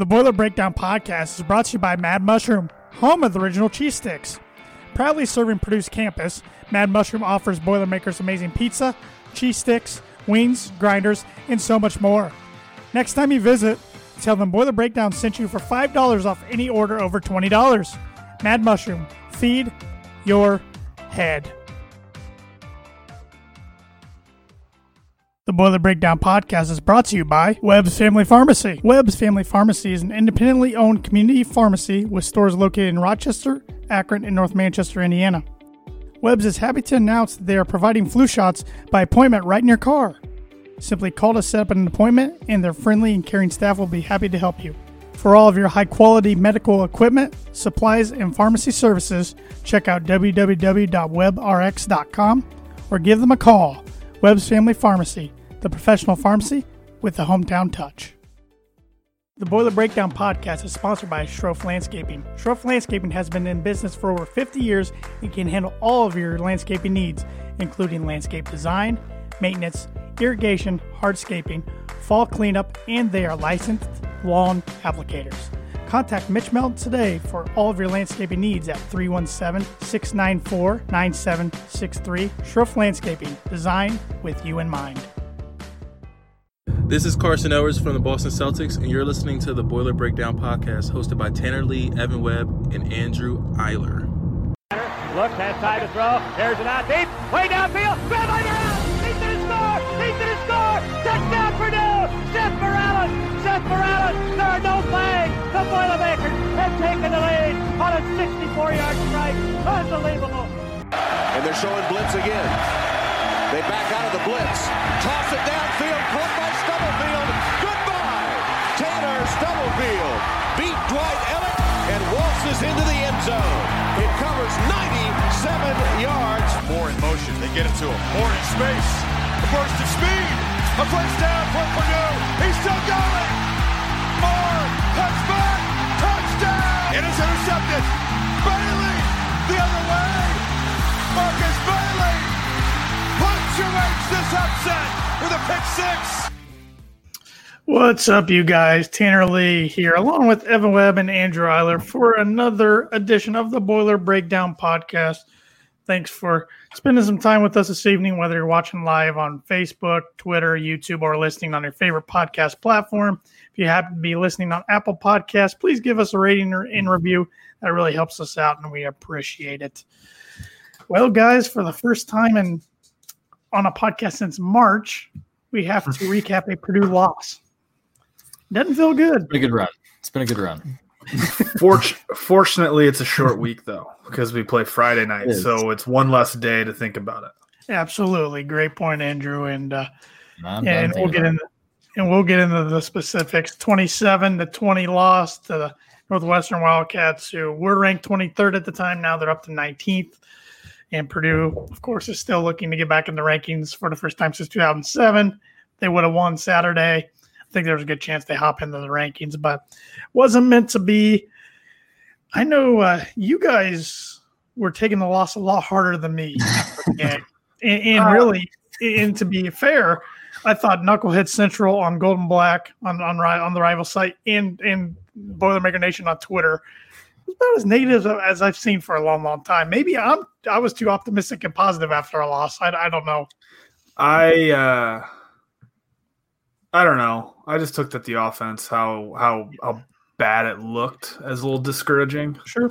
The Boiler Breakdown podcast is brought to you by Mad Mushroom, home of the original cheese sticks. Proudly serving Purdue's campus, Mad Mushroom offers Boilermakers amazing pizza, cheese sticks, wings, grinders, and so much more. Next time you visit, tell them Boiler Breakdown sent you for $5 off any order over $20. Mad Mushroom, feed your head. The Boiler Breakdown podcast is brought to you by Webb's Family Pharmacy. Webb's Family Pharmacy is an independently owned community pharmacy with stores located in Rochester, Akron, and North Manchester, Indiana. Webb's is happy to announce that they are providing flu shots by appointment right in your car. Simply call to set up an appointment, and their friendly and caring staff will be happy to help you. For all of your high quality medical equipment, supplies, and pharmacy services, check out www.webrx.com or give them a call. Webb's Family Pharmacy, the professional pharmacy with the hometown touch. The Boiler Breakdown podcast is sponsored by Sroufe Landscaping. Sroufe Landscaping has been in business for over 50 years and can handle all of your landscaping needs, including landscape design, maintenance, irrigation, hardscaping, fall cleanup, and they are licensed lawn applicators. Contact Mitch Melton today for all of your landscaping needs at 317 694 9763. Sroufe Landscaping, design with you in mind. This is Carson Edwards from the Boston Celtics, and you're listening to the Boiler Breakdown podcast hosted by Tanner Lee, Evan Webb, and Andrew Eiler. Looks, has time to throw. There's it out deep. Way downfield. Grab around. He's going to score. He's going to score. Touchdown Purdue. Seth Morales. Seth Morales. There are no flags. The Boilermakers have taken the lead on a 64-yard strike. Unbelievable. And they're showing blitz again. They back out of the blitz. Toss it downfield. Stubblefield beat Dwight Elliott and waltzes into the end zone. It covers 97 yards. Moore in motion. They get it to him. Moore in space. A burst of speed. A first down for Purdue. He's still going. Moore cuts back. Touchdown. It is intercepted. Bailey the other way. Markus Bailey punctuates this upset with a pick six. What's up, you guys? Tanner Lee here, along with Evan Webb and Andrew Eiler for another edition of the Boiler Breakdown podcast. Thanks for spending some time with us this evening, whether you're watching live on Facebook, Twitter, YouTube, or listening on your favorite podcast platform. If you happen to be listening on Apple Podcasts, please give us a rating or in review. That really helps us out, and we appreciate it. Well, guys, for the first time in on a podcast since March, we have to recap a Purdue loss. Doesn't feel good. Been a good run. It's been a good run. Fort- fortunately, it's a short week though because we play Friday night, It is. so it's one less day to think about it. Absolutely, great point, Andrew. And uh, I'm and we'll get into and we'll get into the specifics. Twenty-seven to twenty loss to the Northwestern Wildcats, who were ranked twenty-third at the time. Now they're up to nineteenth. And Purdue, of course, is still looking to get back in the rankings for the first time since 2007. They would have won Saturday. I think there's a good chance they hop into the rankings, but wasn't meant to be. I know uh, you guys were taking the loss a lot harder than me. and, and, and really, and to be fair, I thought Knucklehead Central on Gold and Black on on, on the rival site and and Boilermaker Nation on Twitter was about as negative as I've seen for a long, long time. Maybe I'm I was too optimistic and positive after a loss. I, I don't know. I uh I don't know. I just took that the offense how how how bad it looked as a little discouraging. Sure,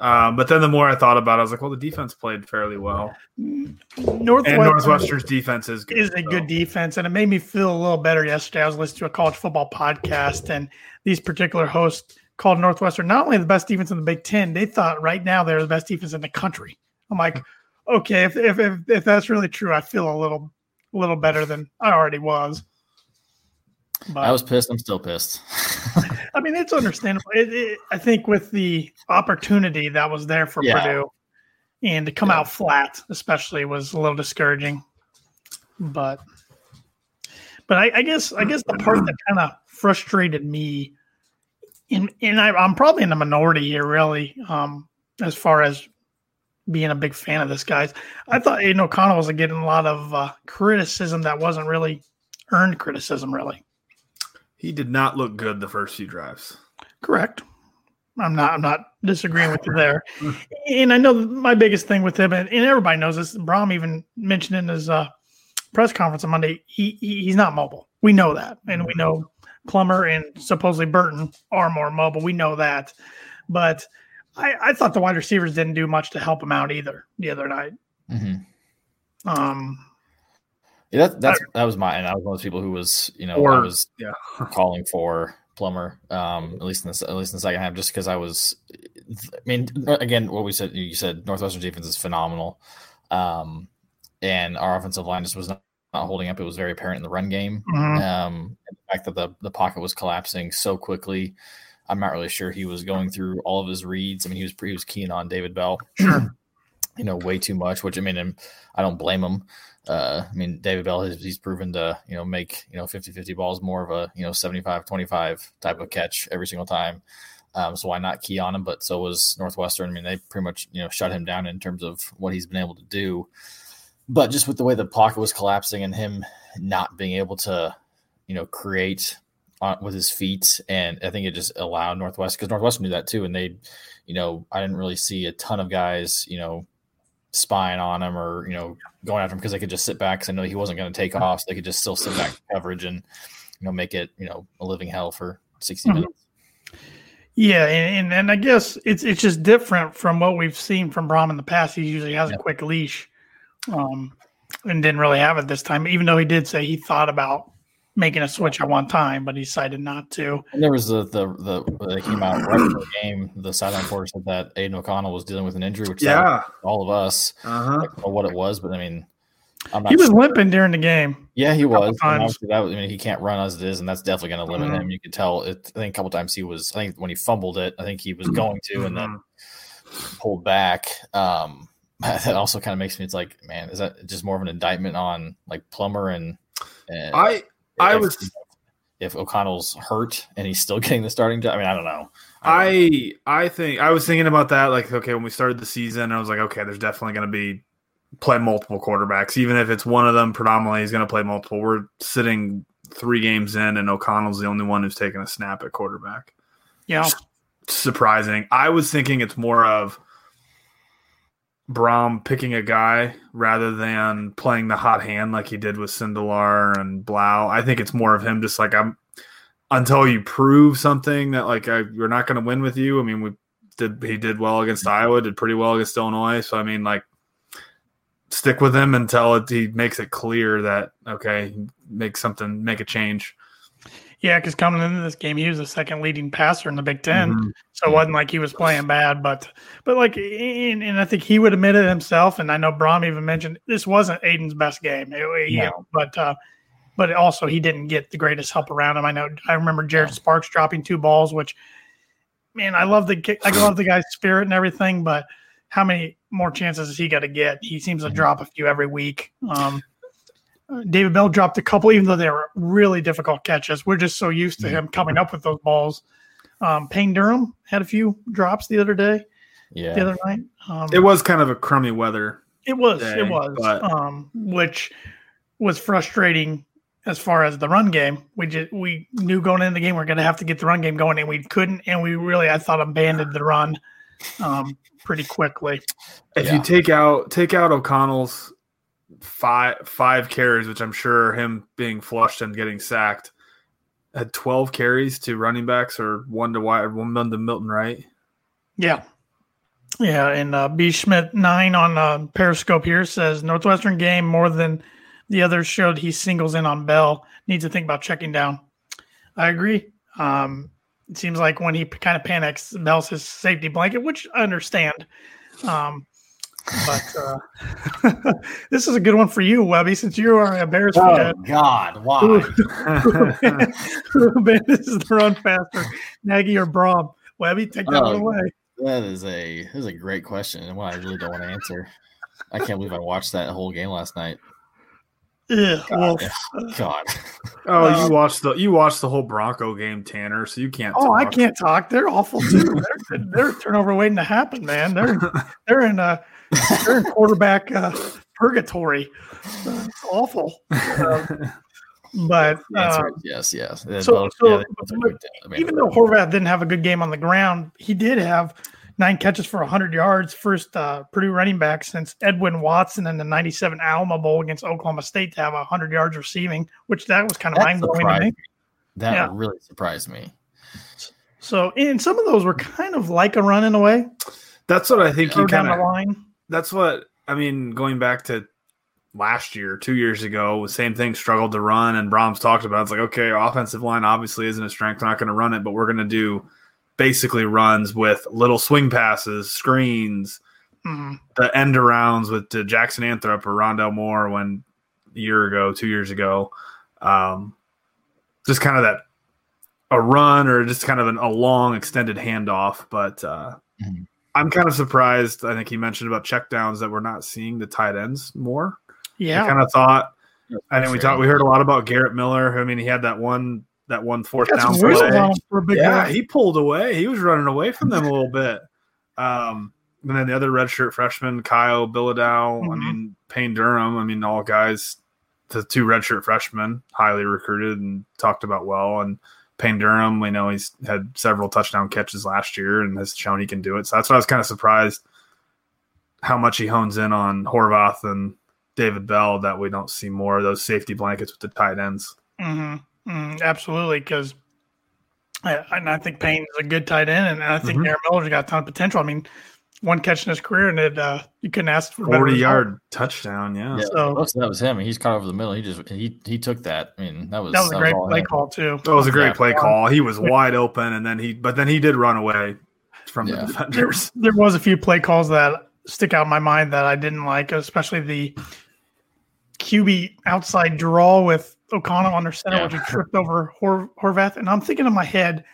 Um, but then the more I thought about it, I was like, well, the defense played fairly well, Northwestern and Northwestern's defense is good. is a so. good defense, and it made me feel a little better yesterday. I was listening to a college football podcast, and these particular hosts called Northwestern not only the best defense in the Big Ten, they thought right now they're the best defense in the country. I'm like, okay, if if if, if that's really true, I feel a little a little better than I already was. But I was pissed. I'm still pissed. I mean, it's understandable. It, it, I think with the opportunity that was there for Yeah. Purdue, and to come out flat, especially, was a little discouraging. But, but I, I guess I guess the part that kind of frustrated me, and and I, I'm probably in the minority here, really, um, as far as being a big fan of this guy's. I thought Aidan O'Connell was getting a lot of uh, criticism that wasn't really earned criticism, really. He did not look good the first few drives. Correct. I'm not. I'm not disagreeing with you there. And I know my biggest thing with him, and, and everybody knows this. Brohm even mentioned in his uh, press conference on Monday. He, he he's not mobile. We know that, and we know Plummer and supposedly Burton are more mobile. We know that, but I, I thought the wide receivers didn't do much to help him out either the other night. Mm-hmm. Um, Yeah, that, that's that was my and I was one of those people who was you know I was yeah. calling for Plummer um at least in the at least in the second half just because I was I mean again what we said you said Northwestern defense is phenomenal um and our offensive line just was not, not holding up it was very apparent in the run game mhm. um and the fact that the the pocket was collapsing so quickly I'm not really sure he was going through all of his reads I mean he was he was keen on David Bell you know way too much which I mean I don't blame him uh, I mean, David Bell, has, he's proven to, you know, make, you know, 50 50 balls more of a, you know, 75 25 type of catch every single time. Um, so why not key on him? But so was Northwestern. I mean, they pretty much, you know, shut him down in terms of what he's been able to do. But just with the way the pocket was collapsing and him not being able to, you know, create on, with his feet. And I think it just allowed Northwest because Northwestern knew that too. And they, you know, I didn't really see a ton of guys, you know, spying on him or you know going after him because they could just sit back because I know he wasn't going to take off, so they could just still sit back coverage and you know make it you know a living hell for 60 Mhm. minutes. Yeah, and, and and I guess it's it's just different from what we've seen from Brohm in the past. He usually has a quick leash, um, and didn't really have it this time. Even though he did say he thought about making a switch at one time, but he decided not to. And there was the the the they came out right before the game. The sideline reporter said that Aidan O'Connell was dealing with an injury, which yeah, Yeah. all of us Uh huh. I don't know what it was, but I mean, I'm not He was sure. limping during the game. Yeah, he was. Times. that was, I mean, he can't run as it is, and that's definitely going to limit Mhm. him. You could tell. It, I think a couple times he was. I think when he fumbled it, I think he was going to, and then pulled back. Um, that also kind of makes me. It's like, man, is that just more of an indictment on like Plummer and? and I I if- was If O'Connell's hurt and he's still getting the starting job, I mean, I don't know. I I think I was thinking about that. Like, okay, when we started the season, I was like, okay, there's definitely going to be play multiple quarterbacks, even if it's one of them predominantly is going to play multiple. We're sitting three games in, and O'Connell's the only one who's taken a snap at quarterback. Yeah, Surprising. I was thinking it's more of Brohm picking a guy rather than playing the hot hand like he did with Sindelar and Blough. I think it's more of him just like I'm until you prove something that like I, we're not going to win with you. I mean, we did he did well against Iowa, did pretty well against Illinois. So I mean, like stick with him until it, he makes it clear that okay, make something, make a change. Yeah. Because coming into this game, he was the second leading passer in the Big 10 Mhm. so it wasn't like he was playing bad. But but like, and, and I think he would admit it himself. And I know Brohm even mentioned this wasn't Aidan's best game. It- No. but uh, but also he didn't get the greatest help around him. I know. I remember Jared Sparks dropping two balls, which man, I love the I love the guy's spirit and everything, but how many more chances is he got to get? He seems to drop a few every week. Um, David Bell dropped a couple, even though they were really difficult catches. We're just so used to him coming up with those balls. Um, Payne Durham had a few drops the other day, Yeah, the other night. Um, It was kind of a crummy weather. it was, day, it was, but- um, which was frustrating as far as the run game. We just we knew going into the game we are going to have to get the run game going, and we couldn't. And we really, I thought, abandoned the run um, pretty quickly. If Yeah. you take out take out O'Connell's five five carries, which I'm sure him being flushed and getting sacked, had 12 carries to running backs or one to wide, one to Milton, right? Yeah. Yeah, and uh, B Schmidt nine on uh, Periscope here says Northwestern game more than the others showed he singles in on Bell. Needs to think about checking down. I agree. Um, it seems like when he kind of panics, Bell's his safety blanket, which I understand. Um, but uh, this is a good one for you, Webby, since you are a Bears Oh fan. God, why? Who abandons the run faster, Nagy or Brohm? Webby, take that one Oh, away. That is a that is a great question and one I really don't want to answer. I can't believe I watched that whole game last night. Yeah, well, God, oh, you watched the you watched the whole Bronco game, Tanner. So you can't. Oh, I can't talk. They're awful too. They're, they're turnover waiting to happen, man. They're they're in a they're in quarterback uh, purgatory. Uh, it's awful. Um, But uh, is yes, yes. They so- both- so- yeah, they both are good. I mean, even though Horvath didn't have a good game on the ground, he did have nine catches for 100 yards. First uh, Purdue running back since Edwin Watson in the 97 Alamo Bowl against Oklahoma State to have 100 yards receiving, which that was kind of mind blowing to me. that Yeah. really surprised me. So, and some of those were kind of like a run in a way, That's what I think you down kind the of. line. That's what I mean. Going back to last year, two years ago, same thing. Struggled to run, and Brohm's talked about. it. It's like okay, our offensive line obviously isn't a strength. We're not going to run it, but we're going to do basically runs with little swing passes, screens, Mhm. the end arounds with uh, Jackson Anthrop or Rondale Moore when a year ago, two years ago. Um, just kind of that a run or just kind of an, a long extended handoff. But uh, Mhm. I'm kind of surprised. I think he mentioned about checkdowns that we're not seeing the tight ends more. Yeah, I kind of thought. I mean, we talked. We heard a lot about Garrett Miller. I mean, he had that one that one fourth down play. for a big Yeah, guy. he pulled away. He was running away from them a little bit. Um, and then the other redshirt freshman, Kyle Billadow, I Mhm. mean, Payne Durham. I mean, all guys, the two redshirt freshmen, highly recruited and talked about well. And Payne Durham, we know he's had several touchdown catches last year and has shown he can do it. So that's why I was kind of surprised how much he hones in on Horvath and David Bell that we don't see more of those safety blankets with the tight ends. hmm absolutely, because and I think Payne is a good tight end, and I think Mhm. Darren Miller's got a ton of potential. I mean, one catch in his career, and it uh, you couldn't ask for a better 40 result. yard touchdown. Yeah. Yeah, So- most of that was him. He's caught over the middle. He just he he took that. I mean, that was That was a great all play him. call too. That was a great Yeah. play call. He was wide open, and then he, but then he did run away from Yeah. the There, defenders. there was a few play calls that stick out in my mind that I didn't like, especially the QB outside draw with O'Connell under center, Yeah. which he tripped over Hor- Horvath. And I'm thinking in my head,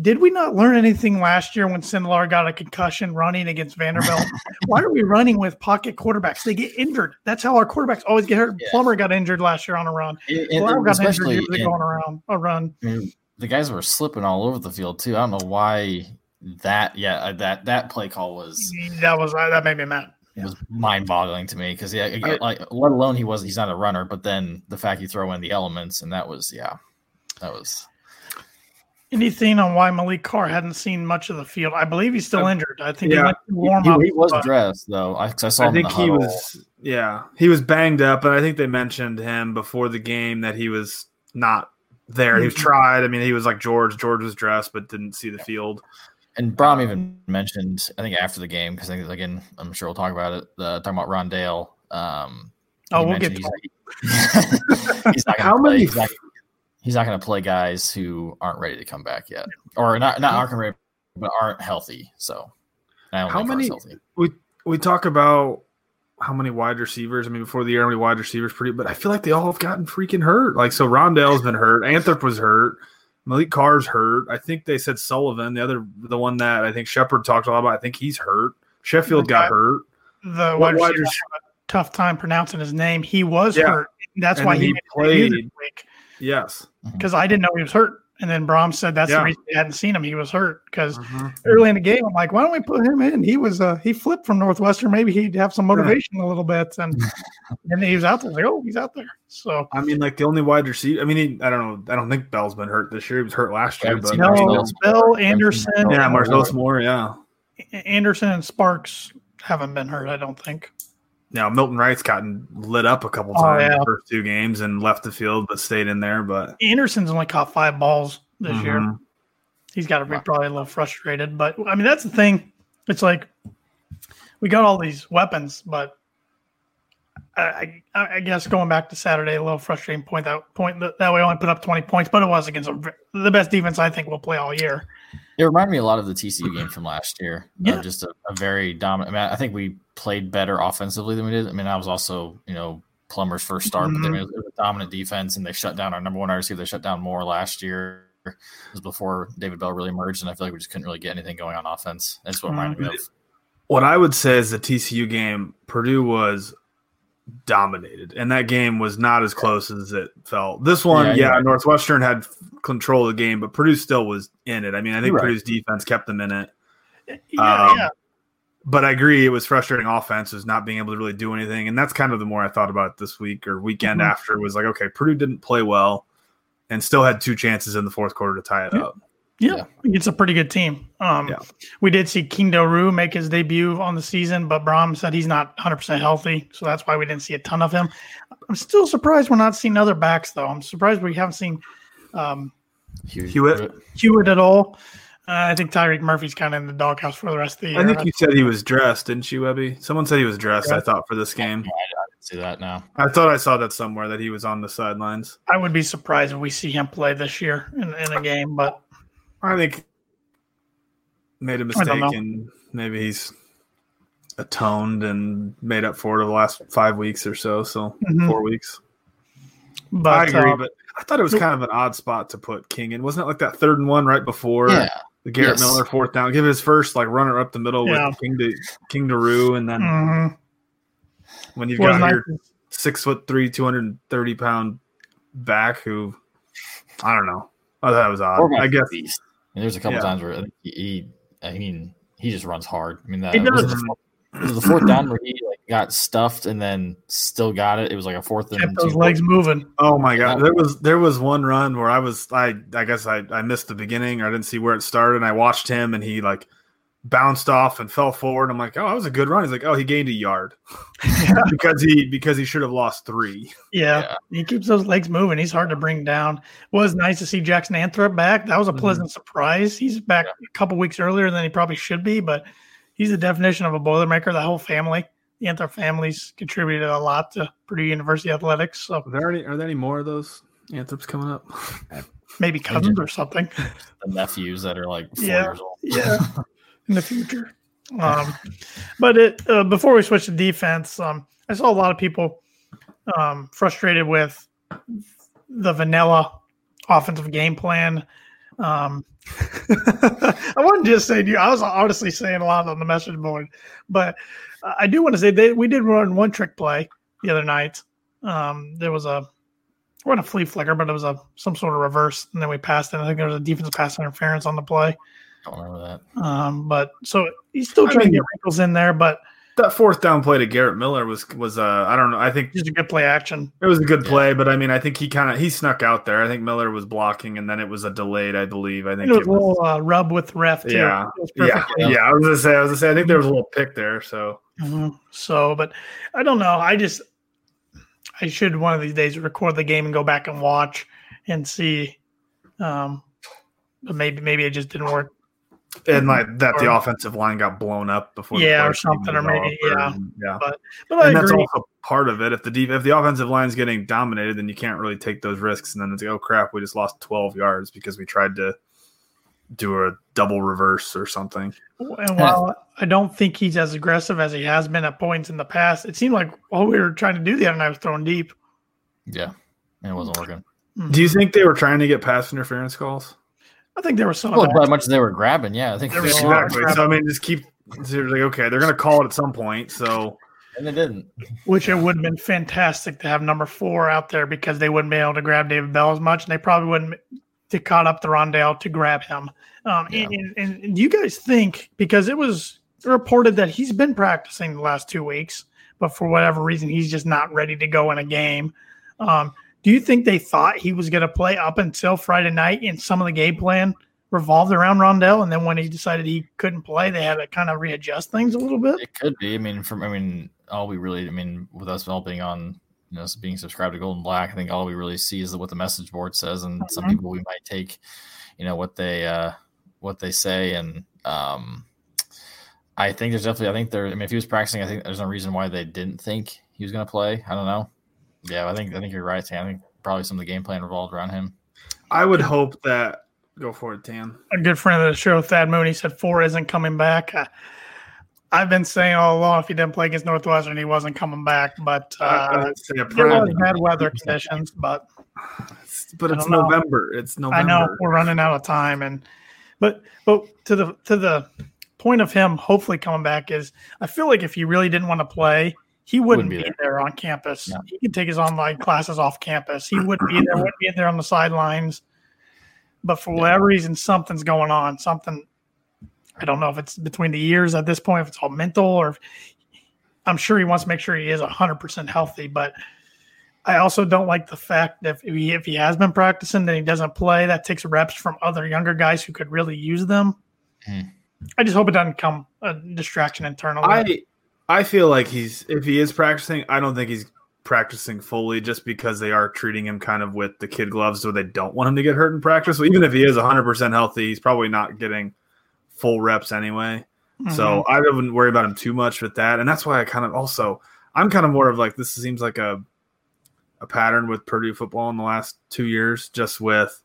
did we not learn anything last year when Sindelar got a concussion running against Vanderbilt? Why are we running with pocket quarterbacks? They get injured. That's how our quarterbacks always get hurt. Yeah. Plummer got injured last year on a run. And- and Plummer got injured especially years ago on around a run. The guys were slipping all over the field too. I don't know why that. Yeah, uh, that that play call was That was that made me mad. was mind boggling to me because yeah, again, like let alone he was he's not a runner, but then the fact you throw in the elements and that was yeah, that was Anything on why Maliq Carr hadn't seen much of the field? I believe he's still Uh, injured. I think yeah. he went he, warm he- up. he was but- dressed though. I, 'cause I saw I him in think the he huddle. was, yeah, he was banged up, and I think they mentioned him before the game that he was not there. He was Mhm. tried. I mean, he was like George. George was dressed, but didn't see the field. And Brohm even mentioned, I think after the game, because I think again, I'm sure we'll talk about it. Uh, talking about Rondale. Um, Oh, we'll get mentioned to he's, he's not How play. many- He's not, he's not going to play guys who aren't ready to come back yet, or not not aren't ready, but aren't healthy. So, I don't How many- Healthy. We we talk about how many wide receivers. I mean, before the year, how many wide receivers? Pretty, but I feel like they all have gotten freaking hurt. Like, so Rondale's been hurt. Anthrop was hurt. Maliq Carr's hurt. I think they said Sullivan, the other, the one that I think Shepard talked a lot about. I think he's hurt. Sheffield The got hurt. the What wide wide receiver had a tough time pronouncing his name. He was Yeah. hurt. That's And why he, he made played. This week Yes. because I didn't know he was hurt. And then Brohm said that's Yeah. the reason he hadn't seen him. He was hurt because Mm-hmm. early in the game, I'm like, why don't we put him in? He was uh, he flipped from Northwestern. Maybe he'd have some motivation a little bit. And and he was out there. Was like, oh, he's out there. So I mean, like the only wide receiver. I mean, he, I don't know. I don't think Bell's been hurt this year. He was hurt last year, but no, Marcellus Bell, Anderson, yeah, Marcellus Marcellus Moore. Yeah. Anderson and Sparks haven't been hurt. I don't think. Now Milton Wright's gotten lit up a couple Oh, times yeah. the first two games and left the field, but stayed in there. But Anderson's only caught five balls this year. Mhm. he's got to be probably a little frustrated. But I mean, that's the thing. It's like we got all these weapons, but I, I, I guess going back to Saturday, a little frustrating point that point that, that we only put up twenty points, but it was against a, the best defense I think we'll play all year. It reminded me a lot of the TCU game from last year. Yeah. Uh, just a, a very dominant. I mean, I think we played better offensively than we did. I mean, I was also you know Plummer's first start, but Mm-hmm. it, was, it was a dominant defense, and they shut down our number one receiver. They shut down more last year. It was before David Bell really emerged, and I feel like we just couldn't really get anything going on offense. That's what reminded me of. what I would say is the TCU game, Purdue was dominated, and that game was not as close as it felt. This one, Yeah, yeah, you're right. Northwestern had control of the game, but Purdue still was in it. I mean, I think right. Purdue's defense kept them in it. Yeah, Um, yeah. but I agree it was frustrating offense was not being able to really do anything. And that's kind of the more I thought about it this week or weekend Mhm. after was like, okay, Purdue didn't play well and still had two chances in the fourth quarter to tie it Yeah. up. Yeah, Yeah. it's a pretty good team. Um, Yeah. We did see King Rue make his debut on the season, but Brohm said he's not 100% healthy, so that's why we didn't see a ton of him. I'm still surprised we're not seeing other backs, though. I'm surprised we haven't seen um, Hewitt? Hewitt at all. Uh, I think Tyreek Murphy's kind of in the doghouse for the rest of the year. I think you said he was dressed, didn't you, Webby? Someone said he was dressed, I thought, for this game. I didn't see that now. I thought I saw that somewhere that he was on the sidelines. I would be surprised if we see him play this year in, in a game, but I think made a mistake and maybe he's atoned and made up for it over the last five weeks or so. So Mhm. four weeks. but I agree, uh, but I thought it was kind of an odd spot to put King in. Wasn't it like that third and one right before Yeah. the Garrett Yes. Miller fourth down? Give his first like runner up the middle Yeah. with King to King to Rue, and then mhm. when you've Was got nice your six foot three, two hundred and thirty pound back who I don't know. I thought that was odd. I guess beast. I mean, there's a couple Yeah. times where he, he, I mean, he just runs hard. I mean, that He was, does. it the, was the fourth down where he like got stuffed and then still got it. It was like a fourth and those two. legs moving. Oh my god, there was there was one run where I was I I guess I I missed the beginning or I didn't see where it started. and I watched him and he like bounced off and fell forward. I'm like, oh, that was a good run. He's like, oh, he gained a yard because he because he should have lost three. Yeah, Yeah. he keeps those legs moving. He's hard to bring down. It was nice to see Jackson Anthrop back. That was a mhm. pleasant surprise. He's back a couple weeks earlier than he probably should be, but he's the definition of a Boilermaker. The whole family, the Anthrop families, contributed a lot to Purdue University athletics. So Are there any are there any more of those anthems coming up? maybe cousins or something. the nephews that are like four Yeah. years old. yeah, in the future. Um, but it uh, before we switch to defense, um, I saw a lot of people um, frustrated with the vanilla offensive game plan. Um, I wasn't just saying you, I was honestly saying a lot on the message board, but I do want to say that we did run one trick play the other night. Um, there was a wasn't a flea flicker, but it was a some sort of reverse, and then we passed it. I think there was a defensive pass interference on the play. Don't remember that. Um, but so he's still I trying mean- to get wrinkles in there, but That fourth down play to Garrett Miller was was uh I don't know. I think just a good play action. it was a good Yeah. play, but I mean I think he kind of he snuck out there. I think Miller was blocking and then it was a delayed, I believe. I think It was it a little uh, rub with ref too. Yeah. It was yeah, yeah. I was gonna say, I was gonna say, I think there was a little pick there. So Mhm. So, but I don't know. I just I should one of these days record the game and go back and watch and see. Um, but maybe maybe it just didn't work. And like mm-hmm. that, the offensive line got blown up before. the Yeah, or something, or maybe- yeah. and- yeah. But but I And that's agree. also part of it. If the deep, if the offensive line's getting dominated, then you can't really take those risks. And then it's like, oh crap, we just lost twelve yards because we tried to do a double reverse or something. And while I don't think he's as aggressive as he has been at points in the past, it seemed like all we were trying to do the other night was throwing deep. Yeah. It wasn't working. Mm-hmm. Do you think they were trying to get pass interference calls? I think there was some. Well, of by that. much as they were grabbing, yeah, I think There they was were. Exactly. So I mean, just keep. So you're like, okay, they're gonna call it at some point. So And they didn't. which it would have been fantastic to have number four out there because they wouldn't be able to grab David Bell as much, and they probably wouldn't to caught up the Rondale to grab him. Um, Yeah. and, and, and you guys think because it was reported that he's been practicing the last two weeks, but for whatever reason he's just not ready to go in a game? Um, do you think they thought he was going to play up until Friday night, and some of the game plan revolved around Rondale, and then when he decided he couldn't play, they had to kind of readjust things a little bit? It could be. I mean, from I mean, all we really, I mean, with us all being on, you know, being subscribed to Gold and Black, I think all we really see is what the message board says, and some Mhm. people we might take, you know, what they uh what they say, and um, I think there's definitely, I think there. I mean, if he was practicing, I think there's no reason why they didn't think he was going to play. I don't know. Yeah, I think I think you're right, Sam. I think probably some of the game plan revolved around him. I would hope that. Go for it, Tan. a good friend of the show, Thad Mooney, said four isn't coming back. Uh, I've been saying all along if he didn't play against Northwestern, he wasn't coming back. But uh, I'd say was bad weather conditions. But but it's don't know. November. It's November. I know we're running out of time. And but but to the to the point of him hopefully coming back is I feel like if he really didn't want to play, he wouldn't, Wouldn't be, be there. on campus. No. He could take his online classes off campus. He wouldn't be there. Wouldn't be there on the sidelines. But for whatever reason, something's going on. Something I don't know if it's between the years at this point, if it's all mental, or if, I'm sure he wants to make sure he is 100% healthy. But I also don't like the fact that if he, if he has been practicing, then he doesn't play. That takes reps from other younger guys who could really use them. Hmm. I just hope it doesn't come a distraction internally. I I feel like he's if he is practicing, I don't think he's practicing fully just because they are treating him kind of with the kid gloves so they don't want him to get hurt in practice. So even if he is 100% healthy, he's probably not getting full reps anyway. So mm-hmm. I wouldn't worry about him too much with that. And that's why I kind of also I'm kind of more of like this seems like a a pattern with Purdue football in the last 2 years just with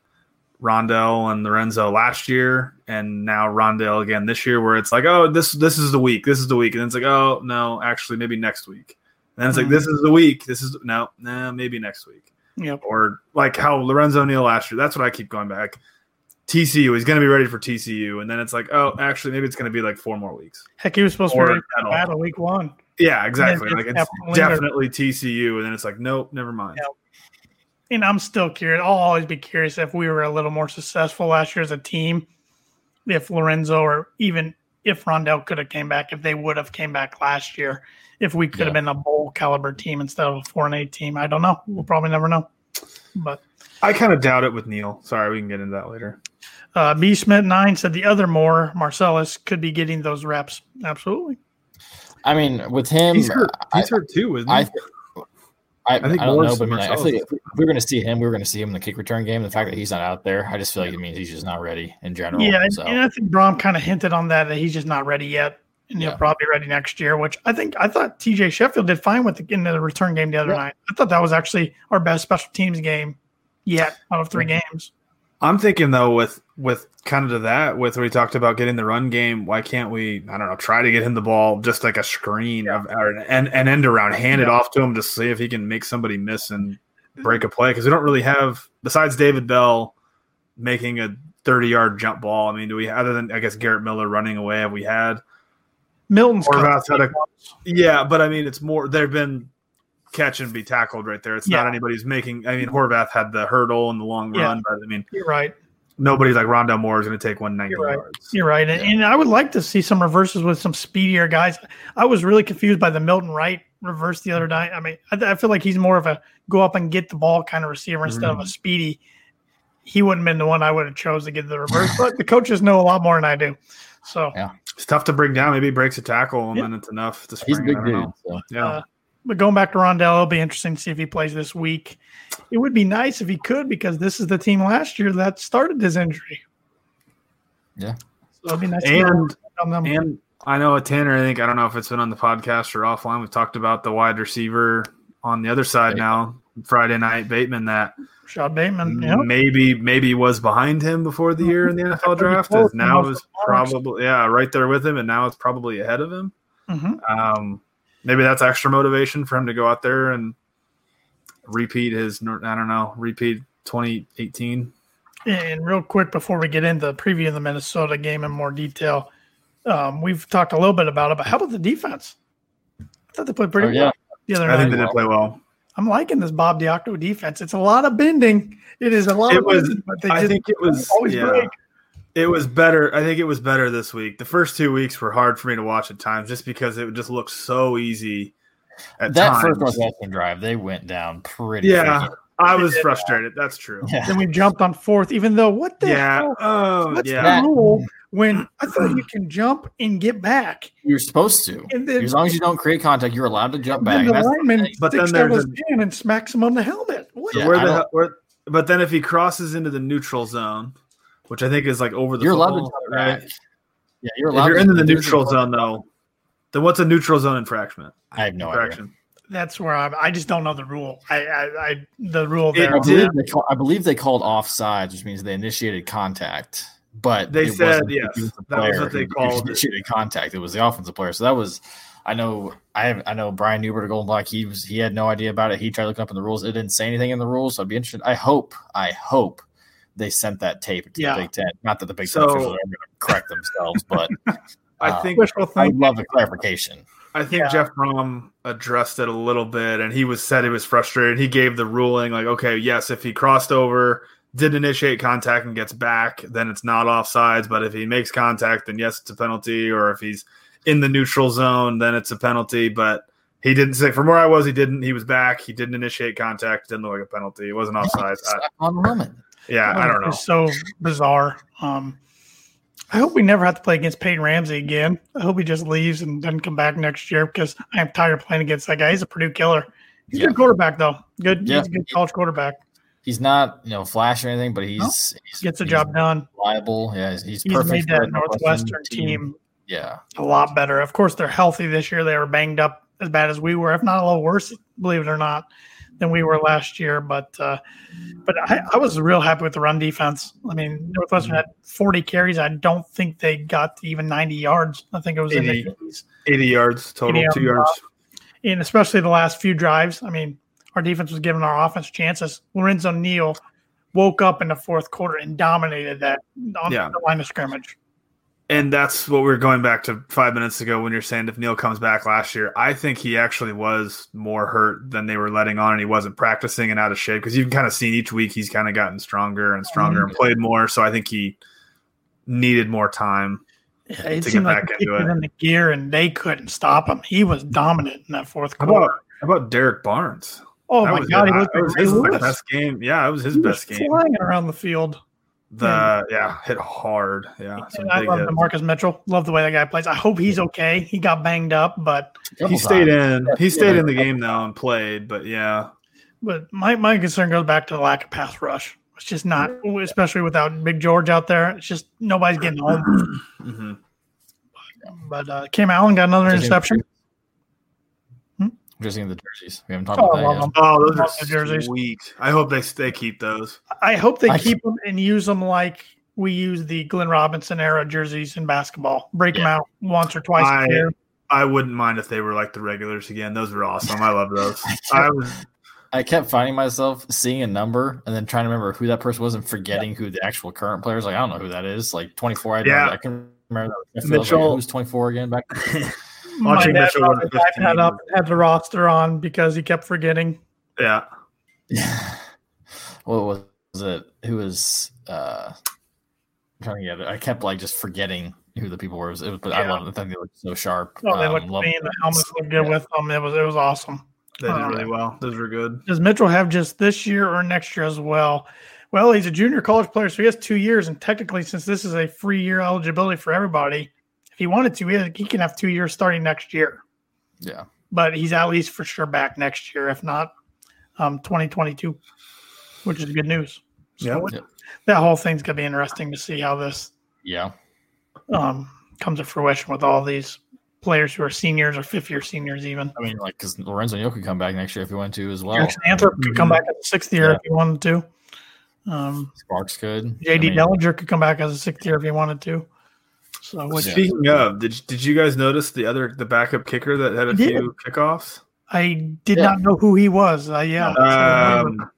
Rondale and Lorenzo last year, and now Rondale again this year, where it's like, oh, this this is the week, this is the week, and then it's like, oh no, actually maybe next week. And then it's like, mm-hmm. this is the week, this is no, nah, maybe next week, Yep. or like how Lorenzo Neal last year. That's what I keep going back. TCU, he's going to be ready for TCU, and then it's like, oh, actually maybe it's going to be like four more weeks. Heck, he was supposed to be ready at for all. battle week one. Yeah, exactly. it's Like it's lingering. definitely TCU, and then it's like, nope, never mind. Yeah. And I'm still curious. I'll always be curious if we were a little more successful last year as a team, if Lorenzo or even if Rondale could have came back, if they would have came back last year, if we could have been a bowl caliber team instead of a four and eight team. I don't know. We'll probably never know. But I kind of doubt it with Neal. Sorry, we can get into that later. uh, B Smith nine said the other more Marcellus could be getting those reps. Absolutely. I mean, with him, He's hurt. I, hurt too, isn't he? I, th- I, I, think don't more know, but I, mean, I feel like if we- if we're going to see him, we are going to see him in the kick return game. The fact that he's not out there, I just feel like it means he's just not ready in general. Yeah, and, so. and I think Brohm kind of hinted on that that he's just not ready yet, and he'll Yeah. probably be ready next year. Which I think I thought T.J. Sheffield did fine with the, in the return game the other Yeah. night. I thought that was actually our best special teams game yet out of three games. I'm thinking though, with with kind of to that, with what we talked about getting the run game, why can't we? I don't know, try to get him the ball just like a screen of or an, an, end around, hand it off to him to see if he can make somebody miss and mm-hmm. break a play because we don't really have besides David Bell making a 30 yard jump ball. I mean, do we other than I guess Garrett Miller running away? Have we had? Milton's had a yeah, but I mean, it's more there've been catch and be tackled right there. It's not anybody's making. I mean, Horvath had the hurdle and the long Yeah. run, but I mean, You're right. nobody like Rondale Moore is going to take 190 You're right. yards. You're right. And, and I would like to see some reverses with some speedier guys. I was really confused by the Milton Wright reverse the other night. I mean, I, I feel like he's more of a go up and get the ball kind of receiver instead of a speedy. He wouldn't have been the one I would have chose to get the reverse, but the coaches know a lot more than I do. So, Yeah. It's tough to bring down. Maybe he breaks a tackle and Yeah. then it's enough to he's a spring. big dude. So. Yeah. Uh, but going back to Rondale, it'll be interesting to see if he plays this week. It would be nice if he could because this is the team last year that started his injury. Yeah. So it'd be nice to and on them. and I know a Tanner. I think I don't know if it's been on the podcast or offline. We've talked about the wide receiver on the other side Bateman. now. Friday night, Bateman that Shot Bateman. Yeah. maybe maybe was behind him before the year in the NFL draft. close and now enough is probably yeah right there with him, and now it's probably ahead of him. hmm Um, maybe that's extra motivation for him to go out there and repeat his. I don't know, repeat 2018. And real quick before we get into the preview of the Minnesota game in more detail, um, we've talked a little bit about it, but how about the defense? I thought they played pretty Oh, yeah. well the other I think they did play well. I'm liking this Bob Diaco defense. It's a lot of bending. It is a lot It of was- bending, but they I just think it was always yeah. break. It was better. I think it was better this week. The first two weeks were hard for me to watch at times, just because it just looked so easy. At That times. first Northwestern drive, they went down pretty. yeah, freaking- I was uh, frustrated. That's true. yeah. Then we jumped on fourth, even though what the Yeah. hell? Oh, What's yeah. the rule when I thought you can jump and get back? You're supposed to. And then, As long as you don't create contact, you're allowed to jump back. the That's the lineman thing. But sticks then there's a- hand and smacks him on the helmet. What? Yeah, where the? Where, but then if he crosses into the neutral zone, which I think is like over the You're allowed to football, jump right? Yeah, you're If you're to- into the there's neutral zone, though, then what's a neutral zone infraction? I have no idea. infraction. That's where I'm. I just don't know the rule. I, I, I the rule there. I believe, they call, I believe they called offsides, which means they initiated contact. But They it said, wasn't the yes, defensive that was what they who called it. initiated contact. It was the offensive player. So that was. I know. I have, I know Brian Neubert of Gold and Black. He was. He had no idea about it. He tried looking up in the rules. It didn't say anything in the rules. So I'd be interested. I hope. I hope they sent that tape to Yeah. the Big Ten. Not that the Big So- Ten officials are going to correct themselves, but I Uh, think Wishful I would thinking. love a clarification. I think Yeah. Jeff Brohm addressed it a little bit, and he was said he was frustrated. He gave the ruling like, okay, yes, if he crossed over, didn't initiate contact and gets back, then it's not offsides. But if he makes contact, then yes, it's a penalty. Or if he's in the neutral zone, then it's a penalty. But he didn't say from where I was, he didn't. He was back. He didn't initiate contact. Didn't look like a penalty. It wasn't offside. I, on Roman. Yeah, I don't know. It's so bizarre. Um, I hope we never have to play against Peyton Ramsey again. I hope he just leaves and doesn't come back next year because I'm tired of playing against that guy. He's a Purdue killer. He's a Yeah. good quarterback though. Good, Yeah. he's a good college quarterback. He's not, you know, flash or anything, but he's, he's Gets the he's job done. reliable. Yeah, he's, he's He's perfect. made that a Northwestern team Yeah, a lot better. Of course, they're healthy this year. They were banged up as bad as we were, if not a little worse, believe it or not, than we were last year. But uh, but I, I was real happy with the run defense. I mean, Northwestern had 40 carries. I don't think they got even 90 yards. I think it was in the 80. 80 yards total, 80 two yards. and especially the last few drives. I mean, our defense was giving our offense chances. Lorenzo Neal woke up in the fourth quarter and dominated that on Yeah. the line of scrimmage. And that's what we are going back to five minutes ago when you're saying if Neal comes back last year. I think he actually was more hurt than they were letting on, and he wasn't practicing and out of shape because you can kind of see each week he's kind of gotten stronger and stronger and played more. So I think he needed more time. Yeah, it To get like back he into it. it in the gear and they couldn't stop him. He was dominant in that fourth How quarter. about how about Derek Barnes? oh That my was, god, he looked was like his Lewis. best game. Yeah, it was his He was best game. flying around the field. The yeah, hit hard. Yeah, some And I love hits. Marcus Mitchell. Love the way that guy plays. I hope he's okay. He got banged up, but He stayed in. He stayed in the game though and played. But yeah, but my, my concern goes back to the lack of pass rush. It's just not, especially without Big George out there. It's just nobody's getting home. hmm But uh, Cam Allen got another interception. Just seeing the jerseys. We haven't talked Oh, about that them. yet. Oh, those are the jerseys. sweet. I hope they they keep those. I hope they I- keep them and use them like we use the Glenn Robinson era jerseys in basketball. Break them out once or twice I- a year. I wouldn't mind if they were like the regulars again. Those were awesome. I love those. I was I kept finding myself seeing a number and then trying to remember who that person was and forgetting who the actual current player is. Like I don't know who that is. Like 24. I Yeah. yeah. I can remember that. I feel like, Mitchell- who's 24 again back? My Watching dad Mitchell brought with his 15. up, had the roster on because he kept forgetting. yeah. Yeah. What was it? Who was uh I'm trying to get it. I kept like just forgetting who the people were. It was, it was- but I love it. I think they looked so sharp. Oh, they Um, looked love- clean. The helmets looked good Yeah. with them. It was it was awesome. They did Uh, really well. Those were good. Does Mitchell have just this year or next year as well? Well, he's a junior college player, so he has two years, and technically, since this is a free year eligibility for everybody, if he wanted to, he he can have two years starting next year. Yeah. But he's at least for sure back next year, if not um, 2022, which is good news. So Yeah. Yep. that whole thing's gonna be interesting to see how this Yeah. um, comes to fruition with all these players who are seniors or fifth year seniors, even. I mean, like, because Lorenzo Neal could come back next year if he wanted to as well. Jackson Anthrop could come back as a sixth year Yeah. if he wanted to. Um, Sparks could. JD I mean, Dellinger could come back as a sixth year if he wanted to. So, which Yeah. Speaking of, did did you guys notice the other the backup kicker that had a I did. few kickoffs? I did Yeah. not know who he was. Uh, yeah, Um,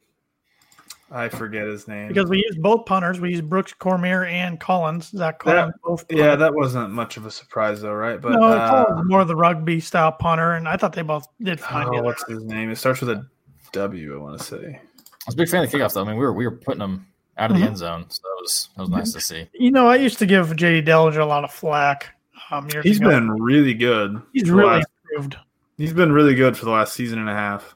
I forget his name. because we used both punters. We used Brooks Cormier and Collins. Zach Collins. both yeah, that wasn't much of a surprise though, right? But no, uh, Collins is more of the rugby style punter, and I thought they both did fine. oh, together. what's his name? It starts with a W. I want to say. I was a big fan of the kickoffs, though. I mean, we were we were putting them out of Mhm. the end zone, so that was that was nice to see. You know, I used to give JD Dellinger a lot of flack. Um, years He's ago. been really good. he's really last- improved. he's been really good for the last season and a half.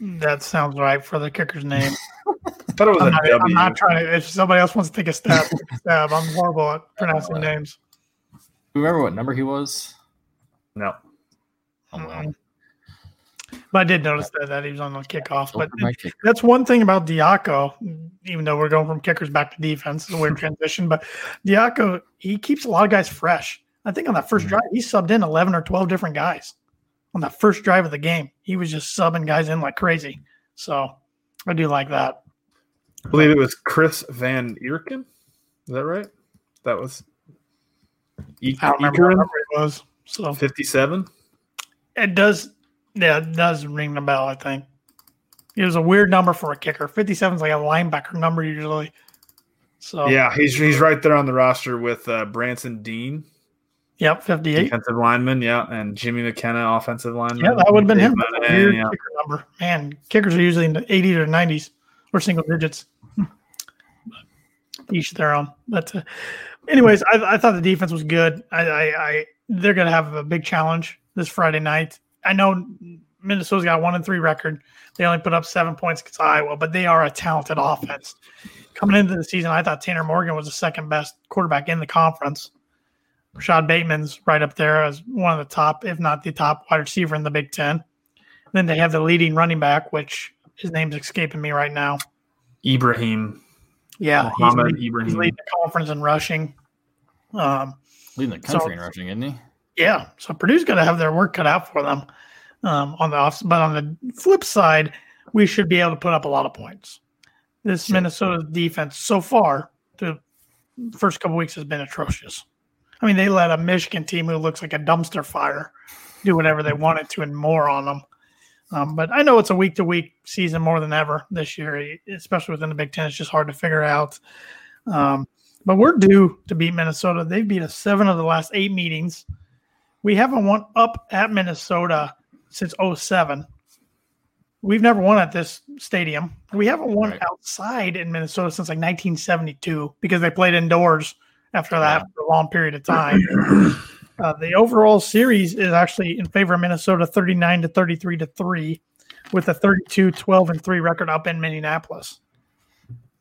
That sounds right for the kicker's name. I thought it was I'm a not, W. I'm not trying to. If somebody else wants to take a stab, take a stab. I'm horrible at pronouncing names. You remember what number he was? no. Oh, well. But I did notice that, that he was on the kickoff. But My that's one thing about Diaco, even though we're going from kickers back to defense, it's a weird transition. But Diaco, he keeps a lot of guys fresh. I think on that 1st Mhm. drive, he subbed in 11 or 12 different guys on that first drive of the game. He was just subbing guys in like crazy. So I do like that. I believe it was Chris Van Eekeren. Is that right? That was E- I don't remember what it was. So 57. it does, yeah, it does ring the bell, I think. It was a weird number for a kicker. 57 is like a linebacker number usually. So, Yeah, he's he's right there on the roster with uh, Branson Deen, yep, 58. defensive lineman. Yeah, and Jimmy McKenna, offensive lineman. Yeah, that would have been him. Weird yeah. kicker number. Man, kickers are usually in the 80s or 90s or single digits. Each their own. But, uh, anyways, I, I thought the defense was good. I, I, I they're going to have a big challenge this Friday night. I know Minnesota's got a one and three record. They only put up seven points against Iowa, but they are a talented offense. Coming into the season, I thought Tanner Morgan was the second best quarterback in the conference. Rashod Bateman's right up there as one of the top, if not the top wide receiver in the Big Ten. Then they have the leading running back, which his name's escaping me right now. Ibrahim. Yeah, Muhammad he's, Ibrahim. he's leading the conference in rushing. Um, Leading the country So- in rushing, isn't he? Yeah, so Purdue's going to have their work cut out for them um, on the off. But on the flip side, we should be able to put up a lot of points. This Minnesota defense so far, the first couple weeks has been atrocious. I mean, they let a Michigan team who looks like a dumpster fire do whatever they wanted to and more on them. Um, but I know it's a week to week season more than ever this year, especially within the Big Ten. It's just hard to figure out. Um, but we're due to beat Minnesota. They've beat us seven of the last eight meetings. We haven't won up at Minnesota since 07. We've never won at this stadium. We haven't won Right. outside in Minnesota since like 1972 because they played indoors after that Yeah. for a long period of time. Uh, the overall series is actually in favor of Minnesota 39 to 33 to 3 with a 32 12 and 3 record up in Minneapolis.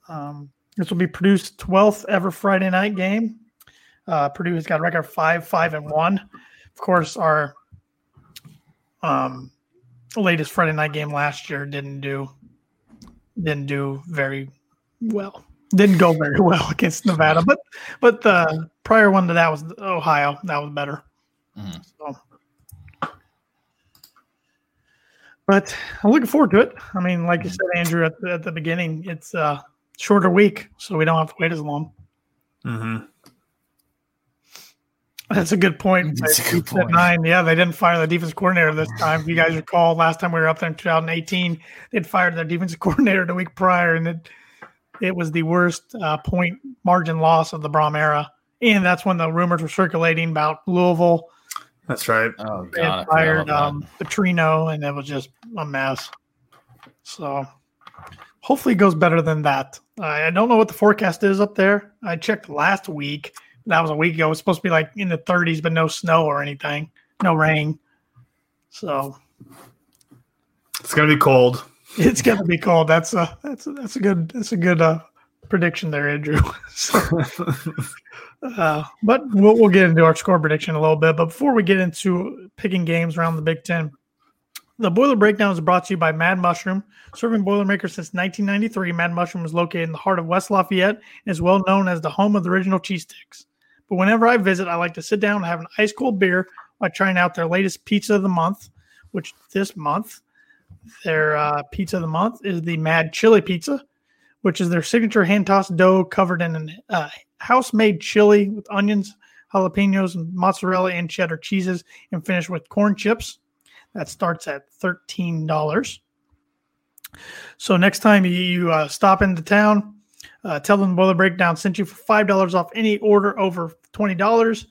Um, this will be Purdue's 12th ever Friday night game. Uh, Purdue has got a record 5 5 and 1. Of course, our um, latest Friday night game last year didn't do didn't do very well. Didn't go very well against Nevada, but but the prior one to that was Ohio. That was better. Mhm. So, but I'm looking forward to it. I mean, like you said, Andrew, at the, at the beginning, it's a shorter week, so we don't have to wait as long. hmm That's a good point. That's a good point. Nine, yeah, they didn't fire the defense coordinator this time. If you guys recall, last time we were up there in 2018, they'd fired their defensive coordinator the week prior, and it it was the worst uh, point margin loss of the Brohm era. And that's when the rumors were circulating about Louisville. That's right. Oh They god, I had fired about um, Petrino, and it was just a mess. So hopefully it goes better than that. I I don't know what the forecast is up there. I checked last week. That was a week ago. It was supposed to be like in the 30s, but no snow or anything, no rain. So It's gonna be cold. it's gonna be cold. That's a that's a, that's a good that's a good uh, prediction there, Andrew. so, uh, but we'll we'll get into our score prediction a little bit. But before we get into picking games around the Big Ten, the Boiler Breakdown is brought to you by Mad Mushroom, serving Boilermakers since 1993. Mad Mushroom is located in the heart of West Lafayette and is well known as the home of the original cheese sticks. But whenever I visit, I like to sit down and have an ice cold beer while trying out their latest pizza of the month, which this month their uh, pizza of the month is the Mad Chili Pizza, which is their signature hand tossed dough covered in a uh, house made chili with onions, jalapenos, and mozzarella and cheddar cheeses, and finished with corn chips. That starts at thirteen dollars. So next time you, you uh, stop into town, uh, tell them Boiler Breakdown sent you for five dollars off any order over twenty dollars.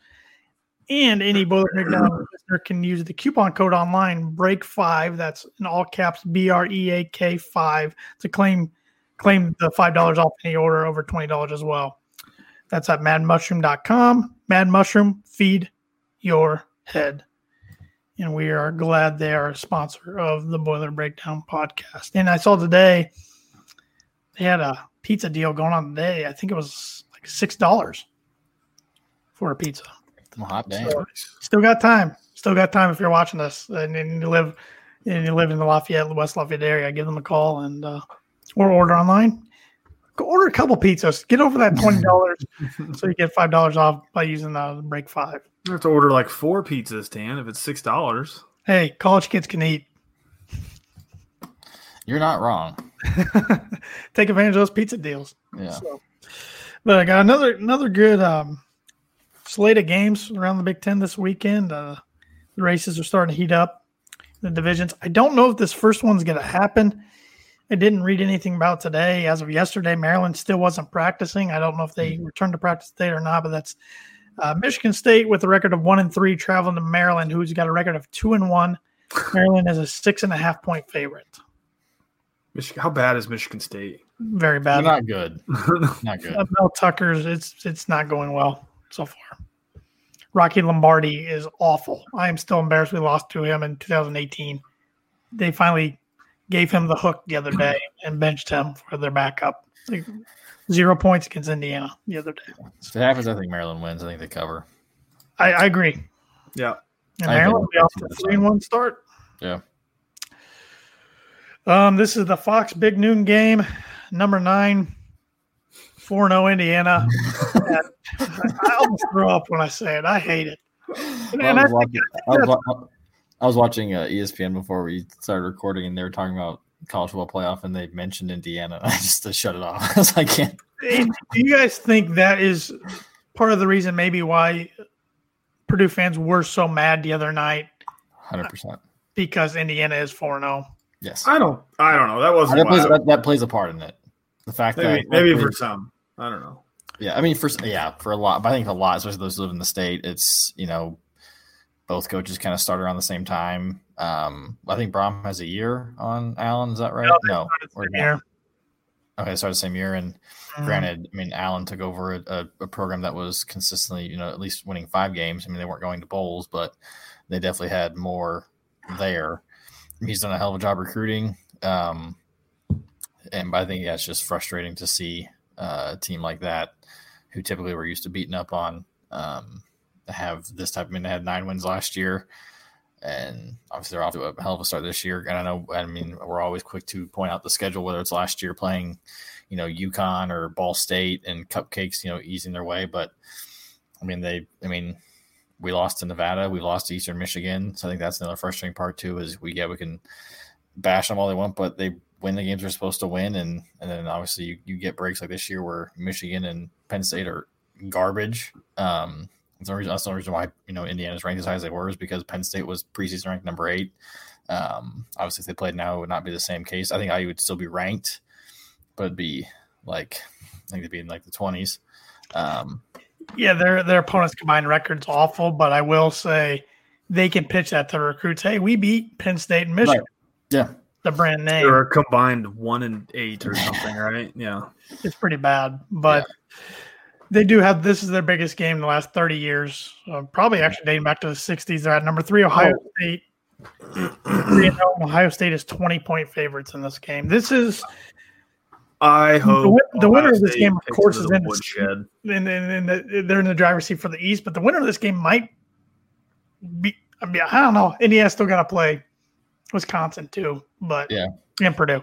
And any Boiler Breakdown listener can use the coupon code online break five. That's in all caps B R E A K five to claim claim the five dollars off any order over twenty dollars as well. That's at madmushroom.com. Mad Mushroom, feed your head. And we are glad they are a sponsor of the Boiler Breakdown podcast. And I saw today they had a pizza deal going on today. I think it was like six dollars for a pizza. Well, hot damn. So, still got time. Still got time if you're watching this and, and you live and you live in the Lafayette, West Lafayette area. Give them a call and uh, or order online. Go order a couple pizzas. Get over that twenty dollars so you get five dollars off by using the break five. You have to order like four pizzas, Dan, if it's six dollars. Hey, college kids can eat. You're not wrong. Take advantage of those pizza deals. Yeah. So, but I got another another good um, slate of games around the Big Ten this weekend. Uh, the races are starting to heat up. The divisions. I don't know if this first one's going to happen. I didn't read anything about today. As of yesterday, Maryland still wasn't practicing. I don't know if they returned to practice today or not, but that's uh, Michigan State with a record of one and three traveling to Maryland, who's got a record of two and one. Maryland is a six and a half point favorite. Michigan, how bad is Michigan State? very They're bad. not good. Not good. Mel Tucker's it's it's not going well so far. Rocky Lombardi is awful. I am still embarrassed we lost to him in 2018. They finally gave him the hook the other day and benched him for their backup. Like, zero points against Indiana the other day. If it happens, I think Maryland wins. I think they cover. I, I agree. yeah. And I Maryland agree. will be off to a three and one start. Yeah. Um, this is the Fox Big Noon game, number nine, 4 0 Indiana. I almost throw up when I say it. I hate it. And, Well, I, was watching, I, was, I was watching uh, ESPN before we started recording, and they were talking about college football playoff, and they mentioned Indiana. I just shut it off. I was like, I can't. do you guys think that is part of the reason maybe why Purdue fans were so mad the other night Hundred percent. because Indiana is 4 0? Yes. I don't. I don't know. That wasn't. That plays, that, that plays a part in it. The fact maybe that maybe that for some. I don't know. Yeah, I mean, for yeah, for a lot, but I think a lot, especially those who live in the state, it's you know, both coaches kind of start around the same time. Um, I think Brohm has a year on Allen. Is that right? No, No, started or the year. Okay, started the same year, and Mhm. granted, I mean, Allen took over a, a program that was consistently, you know, at least winning five games. I mean, they weren't going to bowls, but they definitely had more there. He's done a hell of a job recruiting, um, and I think yeah, it's just frustrating to see uh, a team like that, who typically were used to beating up on, um, have this type. I mean, they had nine wins last year, and obviously they're off to a hell of a start this year. And I know, I mean, we're always quick to point out the schedule, whether it's last year playing, you know, UConn or Ball State and Cupcakes, you know, easing their way. But I mean, they, I mean, we lost to Nevada, we lost to Eastern Michigan, so I think that's another frustrating part too. Is we yeah we can bash them all they want, but they win the games they're supposed to win, and and then obviously you, you get breaks like this year where Michigan and Penn State are garbage. Um, that's the reason, that's the reason why you know Indiana's ranked as high as they were is because Penn State was preseason ranked number eight. Um, obviously, if they played now, it would not be the same case. I think IU would still be ranked, but it'd be like I think it'd be in like the twenties. Um, Yeah, their their opponents' combined record's awful, but I will say they can pitch that to recruits. Hey, we beat Penn State and Michigan, yeah, the brand name. They're a combined one and eight or something, right? Yeah. It's pretty bad, but they do have this is their biggest game in the last 30 years. Uh, probably actually dating back to the 60s. They're at number three, Ohio State. Three and oh, Ohio State is 20 point favorites in this game. This is I hope win- the winner of this game, of course, is in the- woodshed. and, and, and they're in the driver's seat for the East, but the winner of this game might be. I mean, I don't know. Indiana still got to play Wisconsin too, but Yeah. and Purdue,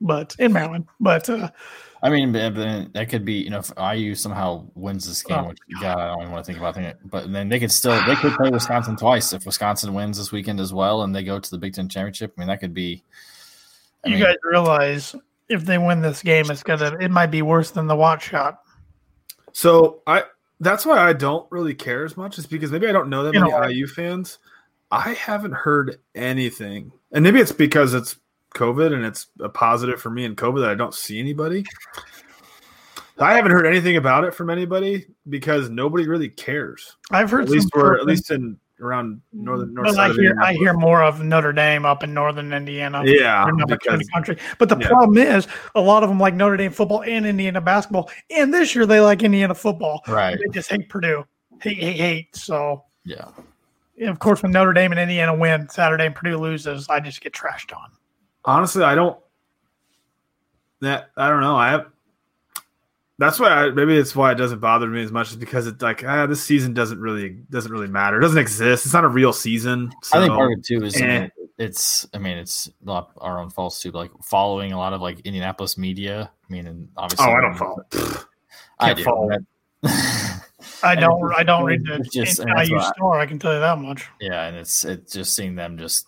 but in Maryland. But uh, I mean, that could be, you know, if IU somehow wins this game, Oh, which God, I don't even want to think about it. But then they could still they could play Wisconsin twice if Wisconsin wins this weekend as well, and they go to the Big Ten championship. I mean, that could be. I you mean, guys realize if they win this game, it's gonna it might be worse than the watch shot. So I that's why I don't really care as much, is because maybe I don't know that You many know? IU fans. I haven't heard anything, and maybe it's because it's COVID and it's a positive for me in COVID that I don't see anybody. I haven't heard anything about it from anybody because nobody really cares. I've heard At least at least in around northern north but I hear I hear more of Notre Dame up in northern Indiana. Yeah, They're not much in the because country. But the yeah. problem is, a lot of them like Notre Dame football and Indiana basketball. And this year, they like Indiana football. Right. They just hate Purdue. Hate, hate, hate. So, Yeah. and of course, when Notre Dame and Indiana win Saturday and Purdue loses, I just get trashed on. honestly, I don't. That I don't know. I have. That's why I, maybe it's why it doesn't bother me as much is because it's like ah, this season doesn't really doesn't really matter. It doesn't exist. It's not a real season. I think part of it too is I eh. it's I mean it's not our own faults too, like following a lot of like Indianapolis media. I mean, and obviously, Oh, I don't follow. I do. Follow. I don't. I don't read the just- and that's IU I- store. I can tell you that much. Yeah, and it's it's just seeing them just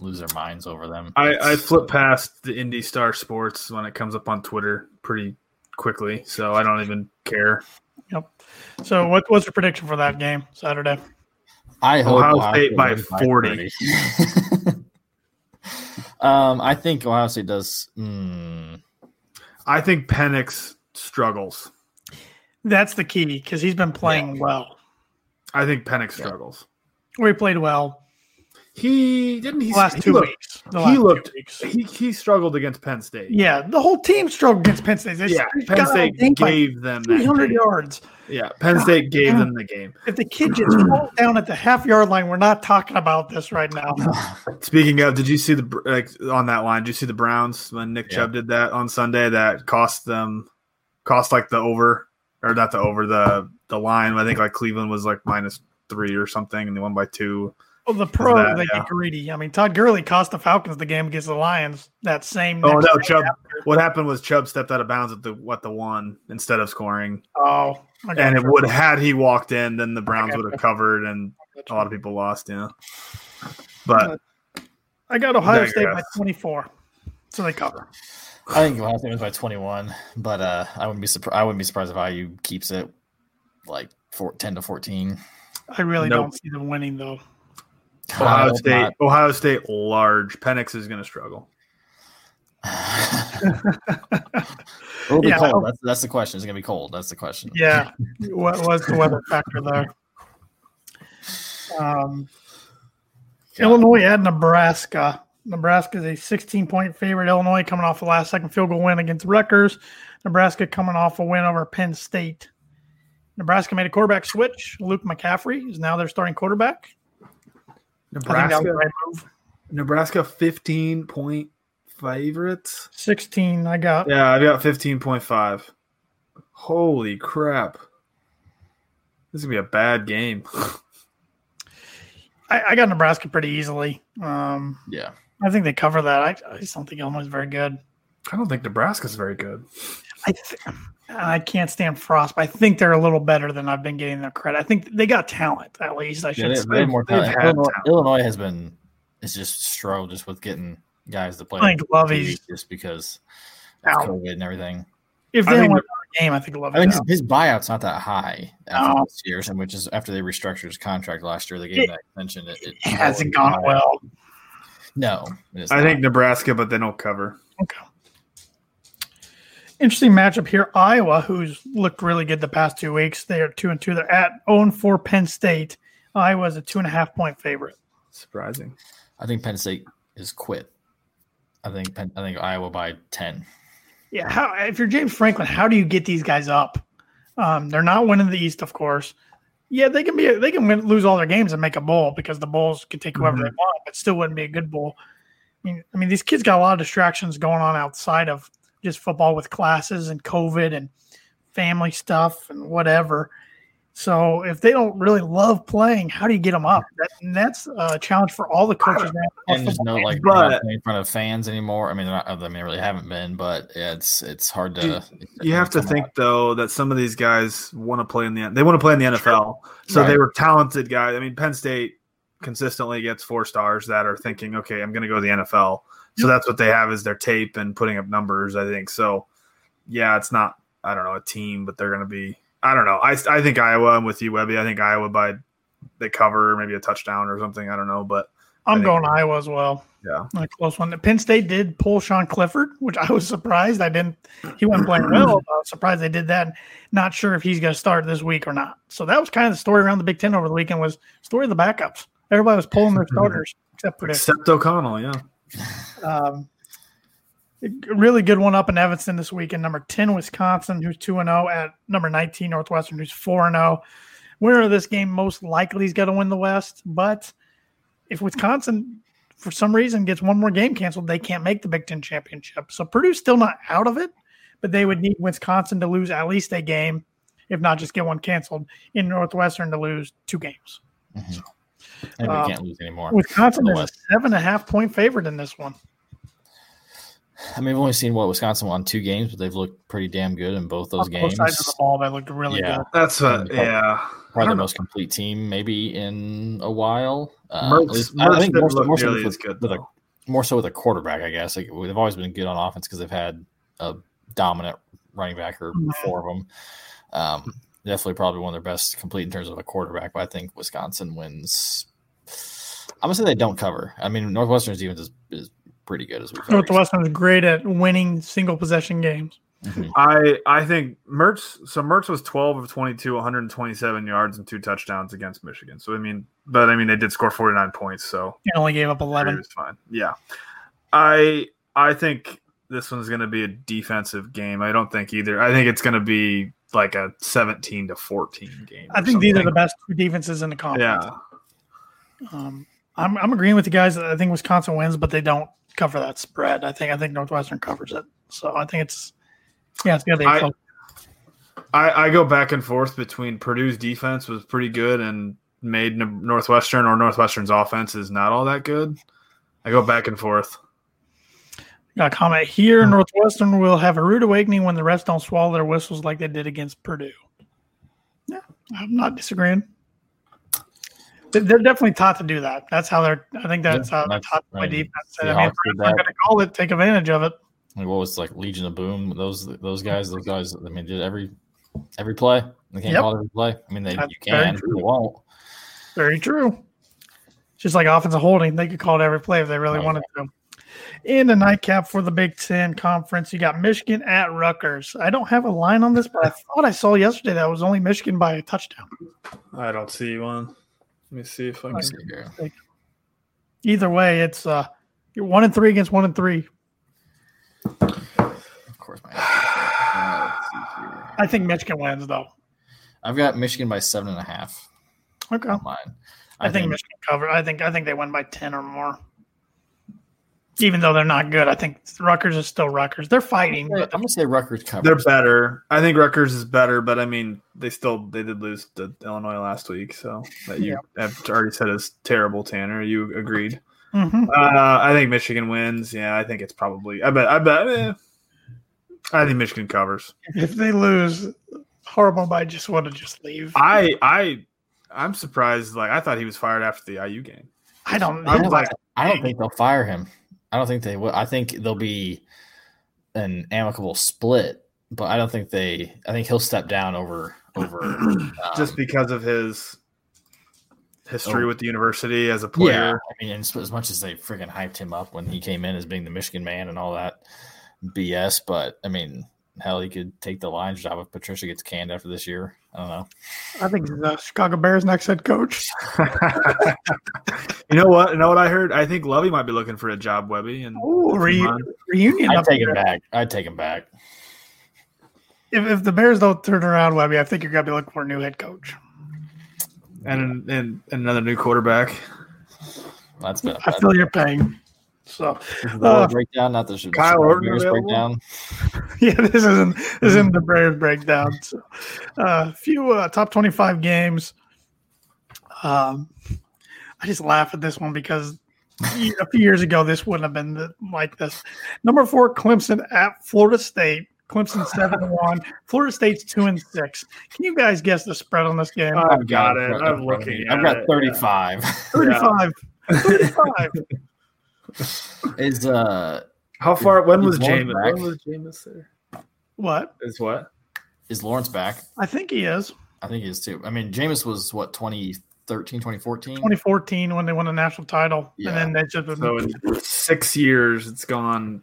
lose their minds over them. I, I flip past the Indy Star Sports when it comes up on Twitter pretty quickly, so I don't even care. Yep. So, what, what's your prediction for that game Saturday? I hope Ohio State by wins 40. um, I think Ohio State does. Mm, I think Penix struggles. That's the key because he's been playing well. I think Penix struggles. Or he played well. He didn't. He The last he two looked, weeks. The he last two looked- weeks. He he struggled against Penn State. Yeah, the whole team struggled against Penn State. They yeah. Penn State outgained by gave them 300 game. yards. Yeah, Penn State gave God. them the game. If the kid just falls down at the half yard line, we're not talking about this right now. Speaking of, did you see the like on that line? Did you see the Browns when Nick Yeah. Chubb did that on Sunday? That cost them, cost like the over or not the over the the line. I think like Cleveland was like minus three or something, and they won by two. Well, the pros that, they yeah. get greedy. I mean, Todd Gurley cost the Falcons the game against the Lions that same. Oh next no, day Chubb. after. What happened was Chubb stepped out of bounds at the what the one instead of scoring, Oh, I and it would had he walked in, then the Browns Okay. would have covered, and a lot of people lost. Yeah, but I got Ohio State by 24, so they cover. I think Ohio State wins by 21, but uh, I wouldn't be surprised. I wouldn't be surprised if IU keeps it like four, 10 to 14. I really Nope. don't see them winning though. Ohio State, not. Ohio State, large. Penix is going to struggle. It'll be Yeah, cold. That's, that's the question. It's gonna be cold. That's the question. Yeah, what was the weather factor there? Um, Illinois at Nebraska. Nebraska is a 16 point favorite. Illinois coming off the last second field goal win against Rutgers. Nebraska coming off a win over Penn State. Nebraska made a quarterback switch. Luke McCaffrey is now their starting quarterback. I think that was Nebraska, the right move. Nebraska, fifteen point favorites. 16, I got. Yeah, I've got fifteen point five. Holy crap! This is gonna be a bad game. I, I got Nebraska pretty easily. Um, Yeah. I think they cover that. I, I just don't think Illinois is very good. I don't think Nebraska's very good. I th- I can't stand Frost, but I think they're a little better than I've been getting their credit. I think they got talent at least. I Yeah, should they, say. more they've talent. Illinois, talent. Illinois has been it's just struggled just with getting guys to play. I think Lovie's- just because of Out. COVID and everything. If they think don't win the game, I think Love I mean, is his, his buyout's not that high after No. this year, and which is after they restructured his contract last year. They gave It- him that extension. It, it It hasn't gone well. No, I not. think Nebraska, but they don't cover. Okay. Interesting matchup here. Iowa, who's looked really good the past two weeks, they are two and two. They're at 0 and 4 Penn State. Iowa's a two and a half point favorite. Surprising. I think Penn State is quit. I think Penn, I think Iowa by ten. Yeah, how if you're James Franklin, how do you get these guys up? Um, they're not winning the East, of course. Yeah, they can be they can win, lose all their games and make a bowl because the bowls can take whoever they want, but still wouldn't be a good bowl. I mean, I mean, these kids got a lot of distractions going on outside of just football with classes and COVID and family stuff and whatever. So if they don't really love playing, how do you get them up? That, and that's a challenge for all the coaches. now. And just know, like, But- playing in front of fans anymore. I mean, they're not, I mean, they really haven't been, but yeah, it's it's hard to. You have to think out. though that some of these guys want to play in the they want to play in the NFL. So Right. they were talented guys. I mean, Penn State consistently gets four stars that are thinking, okay, I'm going to go to the NFL. So that's what they have is their tape and putting up numbers. I think so. Yeah, it's not I don't know a team, but they're going to be. I don't know. I I think Iowa. I'm with you, Webby. I think Iowa by they cover maybe a touchdown or something. I don't know, but I'm going Iowa as well. Yeah. a close one. Penn State did pull Sean Clifford, which I was surprised. I didn't. He wasn't playing well. but I was surprised they did that. Not sure if he's going to start this week or not. So that was kind of the story around the Big Ten over the weekend. Was story of the backups. Everybody was pulling their starters except Purdue. except O'Connell. Yeah. Um, really good one up in Evanston this weekend. Number 10, Wisconsin, who's 2 0 at number 19, Northwestern, who's 4 0. Winner of this game most likely is going to win the West. But if Wisconsin, for some reason, gets one more game canceled, they can't make the Big Ten championship. So Purdue's still not out of it, but they would need Wisconsin to lose at least a game, if not just get one canceled, in Northwestern to lose two games. Mhm. And Um, we can't lose anymore. Wisconsin The is a seven and a half point favorite in this one. I mean, we've only seen what Wisconsin won two games, but they've looked pretty damn good in both those On games. both sides of the ball, they looked really Yeah. good. That's a Yeah. Yeah. Probably the know. most complete team maybe in a while. Uh, Mertz- at least- I think didn't more so, look more so with, as good, with a, more so with a quarterback, I guess. Like, they've always been good on offense because they've had a dominant running back or Mhm. four of them. Um, definitely probably one of their best complete in terms of a quarterback, but I think Wisconsin wins. I'm gonna say they don't cover. I mean, Northwestern's defense is, is pretty good as we've already Northwestern is great at winning single possession games. I I think Mertz. So Mertz was twelve of twenty two, one hundred and twenty seven yards and two touchdowns against Michigan. So I mean, but I mean they did score forty nine points. So He only gave up it 11. was fine. Yeah, I I think this one's going to be a defensive game. I don't think either. I think it's going to be like a seventeen to fourteen game. I or think these are the best two defenses in the conference. Yeah, Um, I'm, I'm agreeing with the guys. I think Wisconsin wins, but they don't cover that spread. I think I think Northwestern covers it. So I think it's yeah, it's gonna be I- close. I, I go back and forth between Purdue's defense was pretty good and made Northwestern or Northwestern's offense is not all that good. I go back and forth. Got a comment here. Northwestern will have a rude awakening when the refs don't swallow their whistles like they did against Purdue. Yeah, I'm not disagreeing. They- They're definitely taught to do that. That's how they're. I think that's Yeah, how they're that's- taught to play I defense. And I mean, if Seahawks they're did not that. going to call it, take advantage of it. Like what was like Legion of Boom? Those those guys, those guys. I mean, did every every play? They can't Yep. call it every play. I mean, they That's you can, true. they won't. Very true. Just like offensive holding, they could call it every play if they really Oh, wanted to. In the nightcap for the Big Ten Conference, you got Michigan at Rutgers. I don't have a line on this, but I thought I saw yesterday that it was only Michigan by a touchdown. I don't see one. Let me see if I can. see. Either way, it's uh you're one and three against one and three. Of course, my. Let's see here. I think Michigan wins though. I've got Michigan by seven and a half. Okay. mine. I, think, Michigan cover. I think I think they win by ten or more. Even though they're not good, I think Rutgers is still Rutgers. They're fighting, I'm but gonna say Rutgers covers. They're better. I think Rutgers is better, but I mean, they still they did lose to Illinois last week, so that you have already said is terrible. Tanner, you agreed. Mhm. Uh, I think Michigan wins. Yeah, I think it's probably. I bet. I bet. eh, I think Michigan covers. if they lose, horrible I just want to just leave. I I I'm surprised. Like I thought he was fired after the IU game. I don't. I'm like, I don't think they'll fire him. I don't think they will. I think there'll be an amicable split, but I don't think they. I think he'll step down over over. Um, just because of his history Oh. with the university as a yeah. player. I mean, as, as much as they freaking hyped him up when he came in as being the Michigan man and all that BS, but I mean, hell, he could take the Lions job if Patricia gets canned after this year. I don't know. I think the Chicago Bears next head coach. you know what? You know what I heard? I think Lovie might be looking for a job, Webby. And Ooh, re- reunion. I'd up take him back. I'd take him back. If, if the Bears don't turn around, Webby, I think you're gonna be looking for a new head coach. and, and another new quarterback. That's been a I feel your pain. So the Uh, breakdown, not the the Kyle Orton Bears breakdown. yeah, this isn't this isn't the Bears breakdown. So, uh, a few uh, top twenty-five games. Um, I just laugh at this one because a few years ago this wouldn't have been the, like this. Number four, Clemson at Florida State. Clemson seven and one. Florida State's two and six. Can you guys guess the spread on this game? I've got it. in I'm looking. I've got it. 35. 35. 35. Is uh How far? When was Lawrence Jameis? When was Jameis there? What? Is what? is Lawrence back? I think he is. I think he is too. I mean, Jameis was what 2013, 2014. 2014 when they won the national title, Yeah. and then they just So in six years, it's gone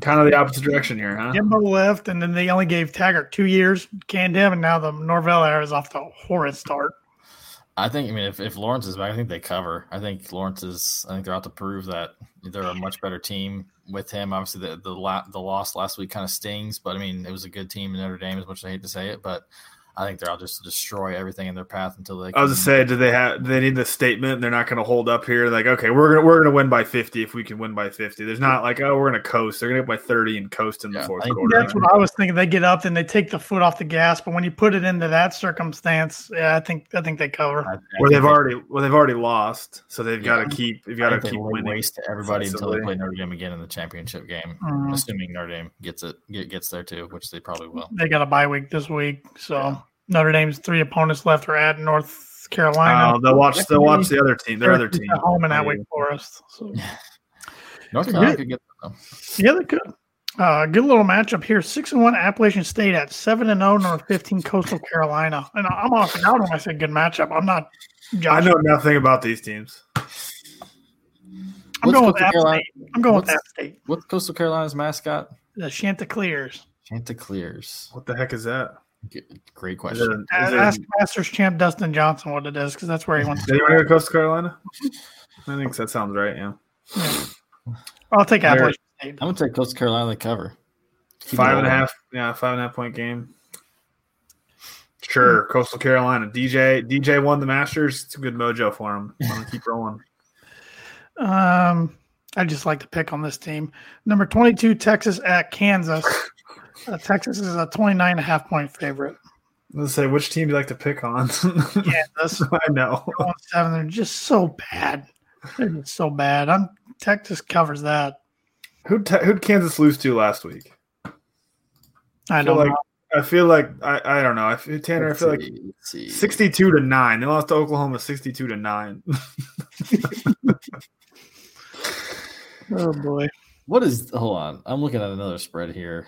kind of the opposite direction here, huh? Jimbo left, and then they only gave Taggart two years, canned him, and now the Norvell era is off to a horrid start. I think. I mean, if, if Lawrence is back, I think they cover. I think Lawrence is. I think they're out to prove that they're a much better team with him. Obviously, the the, la- the loss last week kind of stings, but I mean, it was a good team in Notre Dame. As much as I hate to say it, but I think they're out just to destroy everything in their path until they. I was can- to say, do they have? Do they need the statement? They're not going to hold up here. Like, okay, we're gonna we're gonna win by fifty if we can win by fifty. There's not like, oh, we're gonna coast. They're gonna get by thirty and coast in the fourth I quarter. That's what I was thinking. They get up, then they take the foot off the gas. But when you put it into that circumstance, yeah, I think I think they cover. I- I Where they've they- already well, they've already lost, so they've Yeah. got to keep. They've got to think they keep lay winning. waste to everybody until they play Notre Dame again in the championship game. Mhm. Assuming Notre Dame gets it, get, gets there too, which they probably will. They got a bye week this week, so Yeah. Notre Dame's three opponents left are at North Carolina. Oh, they'll watch. They'll watch the other team. Their They're other team. at home in that Wake Forest. So. North Yeah. Carolina could get them. Yeah, they could. Uh, good little matchup here. Six and one Appalachian State at seven and zero number fifteen Coastal Carolina. And I'm off and out when I say good matchup. I'm not. I know nothing about these teams. I'm What's going with Coastal App Carolina- State. I'm going with what's- App State. What's Coastal Carolina's mascot? The Chanticleers. Chanticleers. What the heck is that? G- Great Is question. it, is it, Ask Masters champ Dustin Johnson what it is because that's where he wants did he to. want to go to Coastal Carolina? I think that sounds right. Yeah, I'll take There- Appalachian State. I'm gonna take Coastal Carolina to cover. Keep it five and a rolling. half. Yeah, five and a half point game. Sure, Coastal Carolina. DJ DJ won the Masters. It's a good mojo for him. I'm gonna keep rolling. Um, I just like to pick on this team. Number 22, Texas at Kansas. Uh, Texas is a 29 and a half point favorite. Let's say which team do you like to pick on? Kansas, I know. seven. They're just so bad. They're just so bad. I'm Texas covers that. Who who'd Kansas lose to last week? I feel don't like know. I feel like I, I don't know. I feel, Tanner, I Let's feel like see, let's see. sixty-two to nine. They lost to Oklahoma sixty-two to nine. Oh boy. What is? Hold on, I'm looking at another spread here.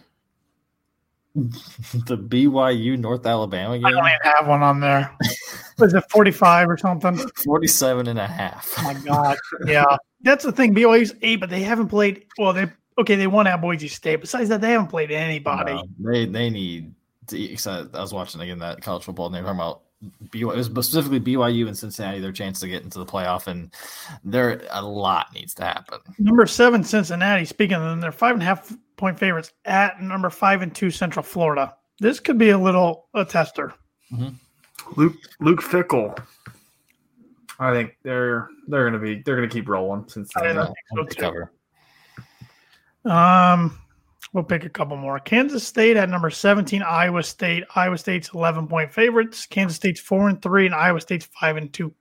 the BYU North Alabama game? I don't even have one on there. Was it 45 or something? 47 and a half. Oh my god. Yeah. That's the thing. BYU's eight, but they haven't played. Well, they okay. They won at Boise State. Besides that, they haven't played anybody. No, they they need. To, I was watching again that college football, and they were talking about BYU, it was specifically BYU and Cincinnati, their chance to get into the playoff, and there a lot needs to happen. Number seven, Cincinnati. Speaking of them, they're five and a half point favorites at number five and two, Central Florida. This could be a little a tester. Luke Luke Fickell. I think they're they're gonna be they're gonna keep rolling since I then. know. Yeah, I'm gonna too. cover. Um, we'll pick a couple more. Kansas State at number seventeen, Iowa State. Iowa State's eleven point favorites. Kansas State's four and three, and Iowa State's five and two.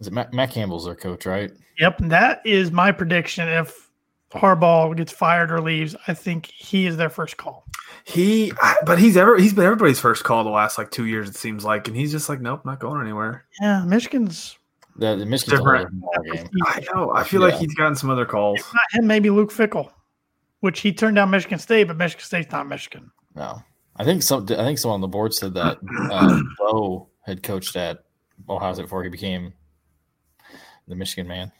Is it Matt, Matt Campbell's their coach, right? Yep, and that is my prediction. If Harbaugh gets fired or leaves, I think he is their first call. He but he's ever he's been everybody's first call the last like two years, it seems like, and he's just like, Nope, not going anywhere. Yeah, Michigan's The, the Michigan's a whole Different. different. I know. I feel like he's gotten some other calls. not him, maybe Luke Fickell, which he turned down Michigan State, but Michigan State's not Michigan. No, I think some. I think someone on the board said that uh, Bo had coached at Ohio State before he became the Michigan man.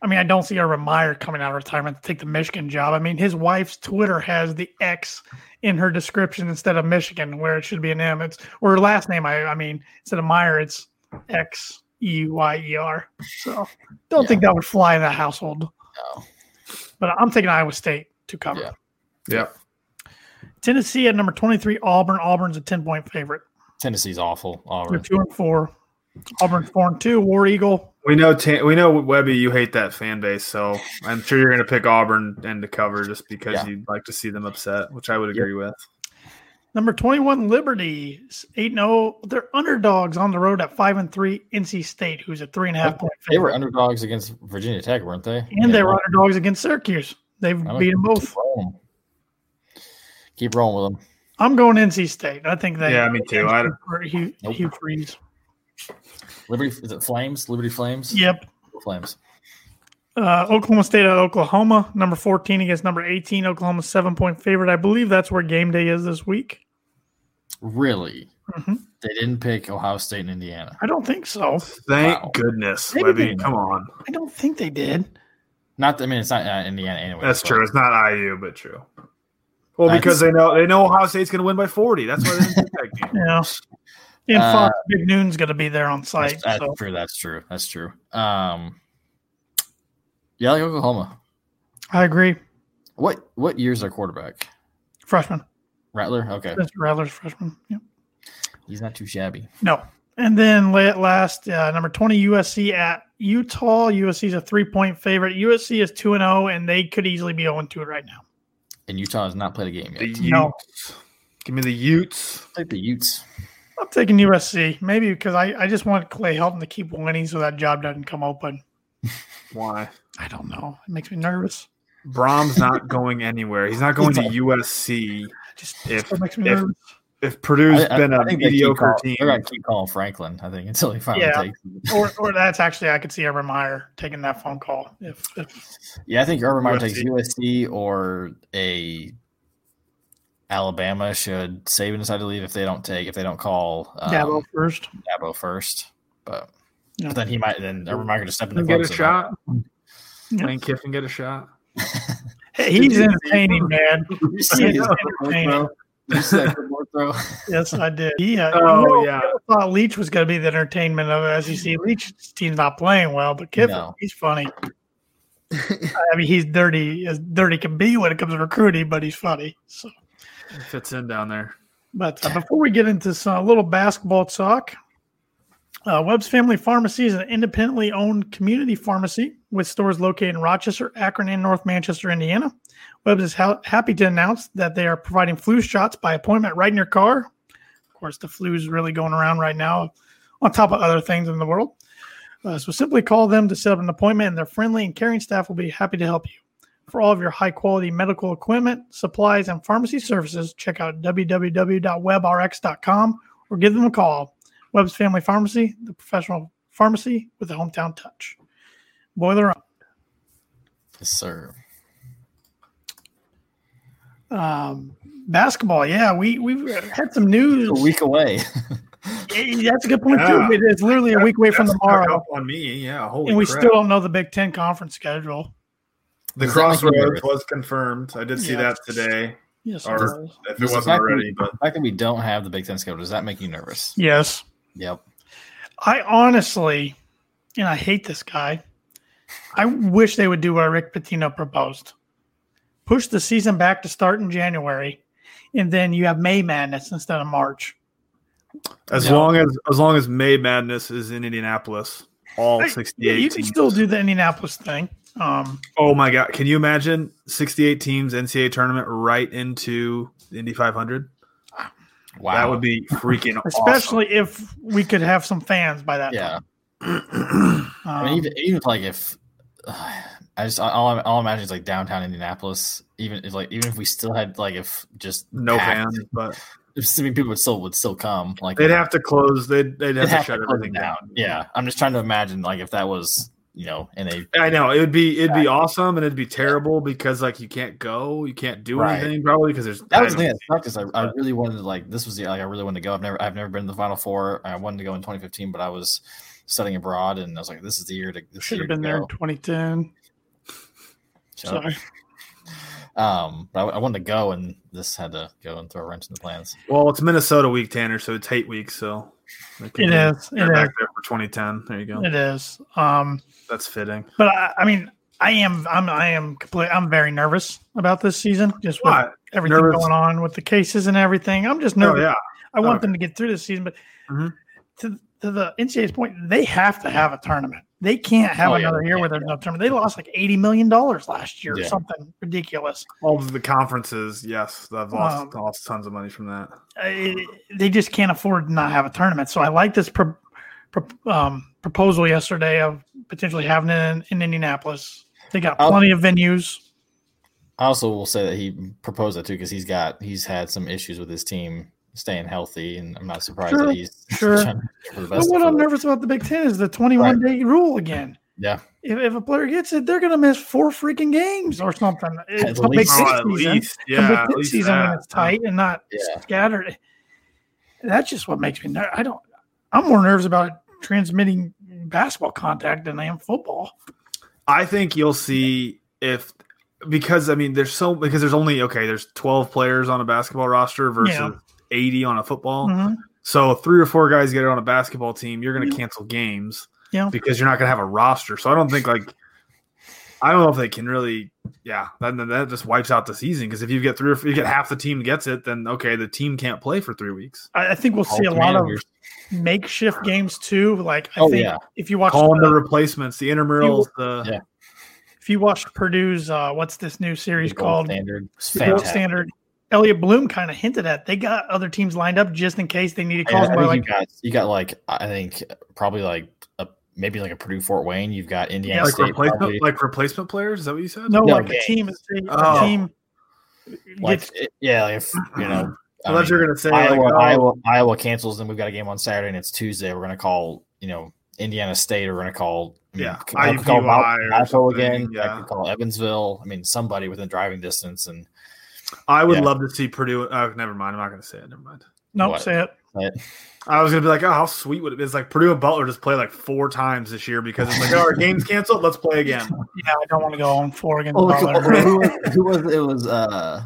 I mean, I don't see Urban Meyer coming out of retirement to take the Michigan job. I mean, his wife's Twitter has the X in her description instead of Michigan, where it should be an M. It's or her last name. I, I mean, instead of Meyer, it's X E Y E R. So, don't Yeah. think that would fly in that household. No. But I'm taking Iowa State to cover. Yeah. Yep. Tennessee at number 23, Auburn. Auburn's a 10 point favorite. Tennessee's awful. They're Auburn. two and four. Auburn's four and two. War Eagle. We know Tan- we know Webby, you hate that fan base, so I'm sure you're gonna pick Auburn and to cover just because Yeah. you'd like to see them upset, which I would agree with. Number 21, Liberty. 8 0. They're underdogs on the road at 5 and 3. NC State, who's a three and a half point They were underdogs against Virginia Tech, weren't they? and they were underdogs against Syracuse. They've I'm beat them Keep both. rolling. Keep rolling with them. I'm going NC State. I think they. Yeah, me too. I don't- for Hugh, Nope. Hugh Freeze. Liberty is it Flames? Liberty Flames? Yep. Flames. Uh, Oklahoma State at Oklahoma, number 14 against number 18. Oklahoma seven point favorite. I believe that's where game day is this week. Really? Mhm. They didn't pick Ohio State and Indiana. I don't think so. Thank Wow. goodness, Maybe Webby. they- Come on, I don't think they did. Not. I mean, it's not uh, Indiana anyway. that's but- true. It's not IU, but true. Well, That's- because they know they know Ohio State's gonna win by 40. That's why they didn't that game. Yeah. And Uh, Big Noon's going to be there on site. That's, that's so true. That's true. That's true. Um, yeah, like Oklahoma. I agree. What what year's their quarterback? Freshman. Rattler. Okay, That's Rattler's freshman. Yep. he's not too shabby. No. And then la- last, uh, number 20, USC at Utah. USC is a three point favorite. USC is 2 and 0, and they could easily be 0 2 right now. And Utah has not played a game The yet. No. Utes. Give me the Utes. Like the Utes. I'm taking USC, maybe because I, I just want Clay Helton to keep winning so that job doesn't come open. Why? I don't know. It makes me nervous. Brohm's not going anywhere. He's not going to He's USC. Just If- makes me if- nervous. If Purdue's I, I- been a I think they keep mediocre call- team, They're gonna keep calling Franklin. I think until he finally Yeah. takes. it. Or, or that's actually, I could see Urban Meyer taking that phone call. If, if Yeah, I think Urban Meyer USC. takes USC or a Alabama. Should Saban decide to leave if they don't take if they don't call um, Dabo first. Dabo first, but, Yeah. but then he might then Urban Meyer could just step in the get a shot. Yeah. Lane Kiffin get a shot. Hey, He's entertaining, man. You He see is his entertaining. You see that football throw? Yes, I did. Yeah. Oh, you know, yeah. I thought Leach was going to be the entertainment of it. SEC. Leach's team's not playing well, but Kiffin, No. he's funny. I mean, he's dirty as dirty can be when it comes to recruiting, but he's funny. So, Fits in down there. but uh, before we get into some a little basketball talk, uh, Webb's Family Pharmacy is an independently owned community pharmacy with stores located in Rochester, Akron, and North Manchester, Indiana. Webb's is ha- happy to announce that they are providing flu shots by appointment right in your car. Of course, the flu is really going around right now, on top of other things in the world. Uh, so simply call them to set up an appointment, and their friendly and caring staff will be happy to help you. For all of your high quality medical equipment, supplies, and pharmacy services, check out www.webrx.com or give them a call. Webb's Family Pharmacy, the professional pharmacy with a hometown touch. Boiler up. Yes, sir. Um, basketball, yeah, we we've had some news. A week away. That's a good point Yeah. too. It is literally a week away from That's snuck tomorrow, up on me. Yeah, holy and we crap. still don't know the Big Ten conference schedule. the Does that make you crossroads was confirmed. I did see Yeah. that today. Yes, it Or- If it wasn't fact that- already, but The fact that we don't have the Big Ten schedule, does that make you nervous? yes. Yep. I honestly, and I hate this guy. I wish they would do what Rick Pitino proposed: push the season back to start in January, and then you have May Madness instead of March. as No. long as as long as May Madness is in Indianapolis, all sixty eight. Yeah, you can still do the Indianapolis thing. Um, Oh my god! Can you imagine sixty eight teams NCAA tournament right into the Indy five hundred? Wow. That would be freaking especially if we could have some fans by that Yeah. time. I Um, mean, even, even like if I just all, I- all I imagine is like downtown Indianapolis. Even if like even if we still had like if just no packed, fans, but if so many people would still would still come. Like they'd have to close. They'd they'd have they'd to shut close everything it down. Yeah, I'm just trying to imagine like if that was you know in a I know it would be it'd be awesome and it'd be terrible because like you can't go, you can't do Right. anything probably because there's that was the thing that sucked is I, I really wanted to like this was the like I really wanted to go. I've never I've never been to the Final Four. I wanted to go in 2015, but I was studying abroad and I was like, this is the year to this should year have been to there in 2010. So, Sorry. um, but I, I wanted to go and this had to go and throw a wrench in the plans. Well, it's Minnesota week, Tanner, so it's hate week. So they can It be- is. It back is. there for 2010. There you go. It is. Um, That's fitting. but I, I mean, I am. I'm. I am complete. I'm very nervous about this season. Just with What? everything Nervous? going on with the cases and everything. I'm just Oh nervous. yeah, I want Okay. them to get through this season, but Mhm. to, to the NCAA's point, they have to have a tournament. They can't have Oh, another they year where there's no tournament. They lost like eighty million dollars last year, Yeah. something ridiculous. all of the conferences. Yes, they've lost Um, lost tons of money from that. Uh, they just can't afford to not have a tournament. So I like this pro, pro, um, proposal yesterday of potentially having it in, in Indianapolis. They got I'll- plenty of venues. I also will say that he proposed that too because he's got he's had some issues with his team staying healthy, and I'm not surprised Sure, that he's sure. trying to do for But what I'm the- nervous about the Big Ten is the 21 day rule again. Yeah, If, if a player gets it, they're going to miss four freaking games or something. It's a Big least. Six Oh, at season. least, yeah, Big at Six least season when it's tight and not Yeah. scattered. That's just what makes me nervous. I don't. I'm more nervous about transmitting basketball contact than I am football. I think you'll see if because I mean there's so because there's only okay there's 12 players on a basketball roster versus Yeah. 80 on a football. Mhm. So three or four guys get it on a basketball team, you're going to Yeah. cancel games Yeah. because you're not going to have a roster. So I don't think like I don't know if they can really yeah, that that just wipes out the season because if you get three or if you get half the team gets it then okay, the team can't play for 3 weeks. I, I think we'll All see a lot of years. makeshift games too. Like I Oh, think yeah. if you watch Call the- the replacements, the intramurals, the Yeah. if you watched Purdue's uh, what's this new series The called standard. It's The Gold fantastic. Standard. Elliot Bloom kind of hinted at they got other teams lined up just in case they needed I, calls. I Where like you got you got like I think probably like a maybe like a Purdue Fort Wayne. You've got Indiana like State. replacement probably, like replacement players, is that what you said? no, no, like a team, a Oh. team like gets it- yeah, like if you know. I Unless mean, you're going to say Iowa, like, oh, Iowa, Iowa cancels, and we've got a game on Saturday, and it's Tuesday. We're going to call, you know, Indiana State. Or we're going to call, yeah, I mean, Yeah, c- I could call IUPUI Mal- or Malco something, again. I could call Evansville. I mean, somebody within driving distance, and I would Yeah. love to see Purdue. Oh, never mind. I'm not going to say it. Never mind. Nope, say it. But I was gonna be like, oh, how sweet would it be? It's like Purdue and Butler just play like four times this year because it's like, oh, our game's canceled. Let's play again. Yeah, I don't want to go on four against Oh, Butler. who, was, who was it? Was uh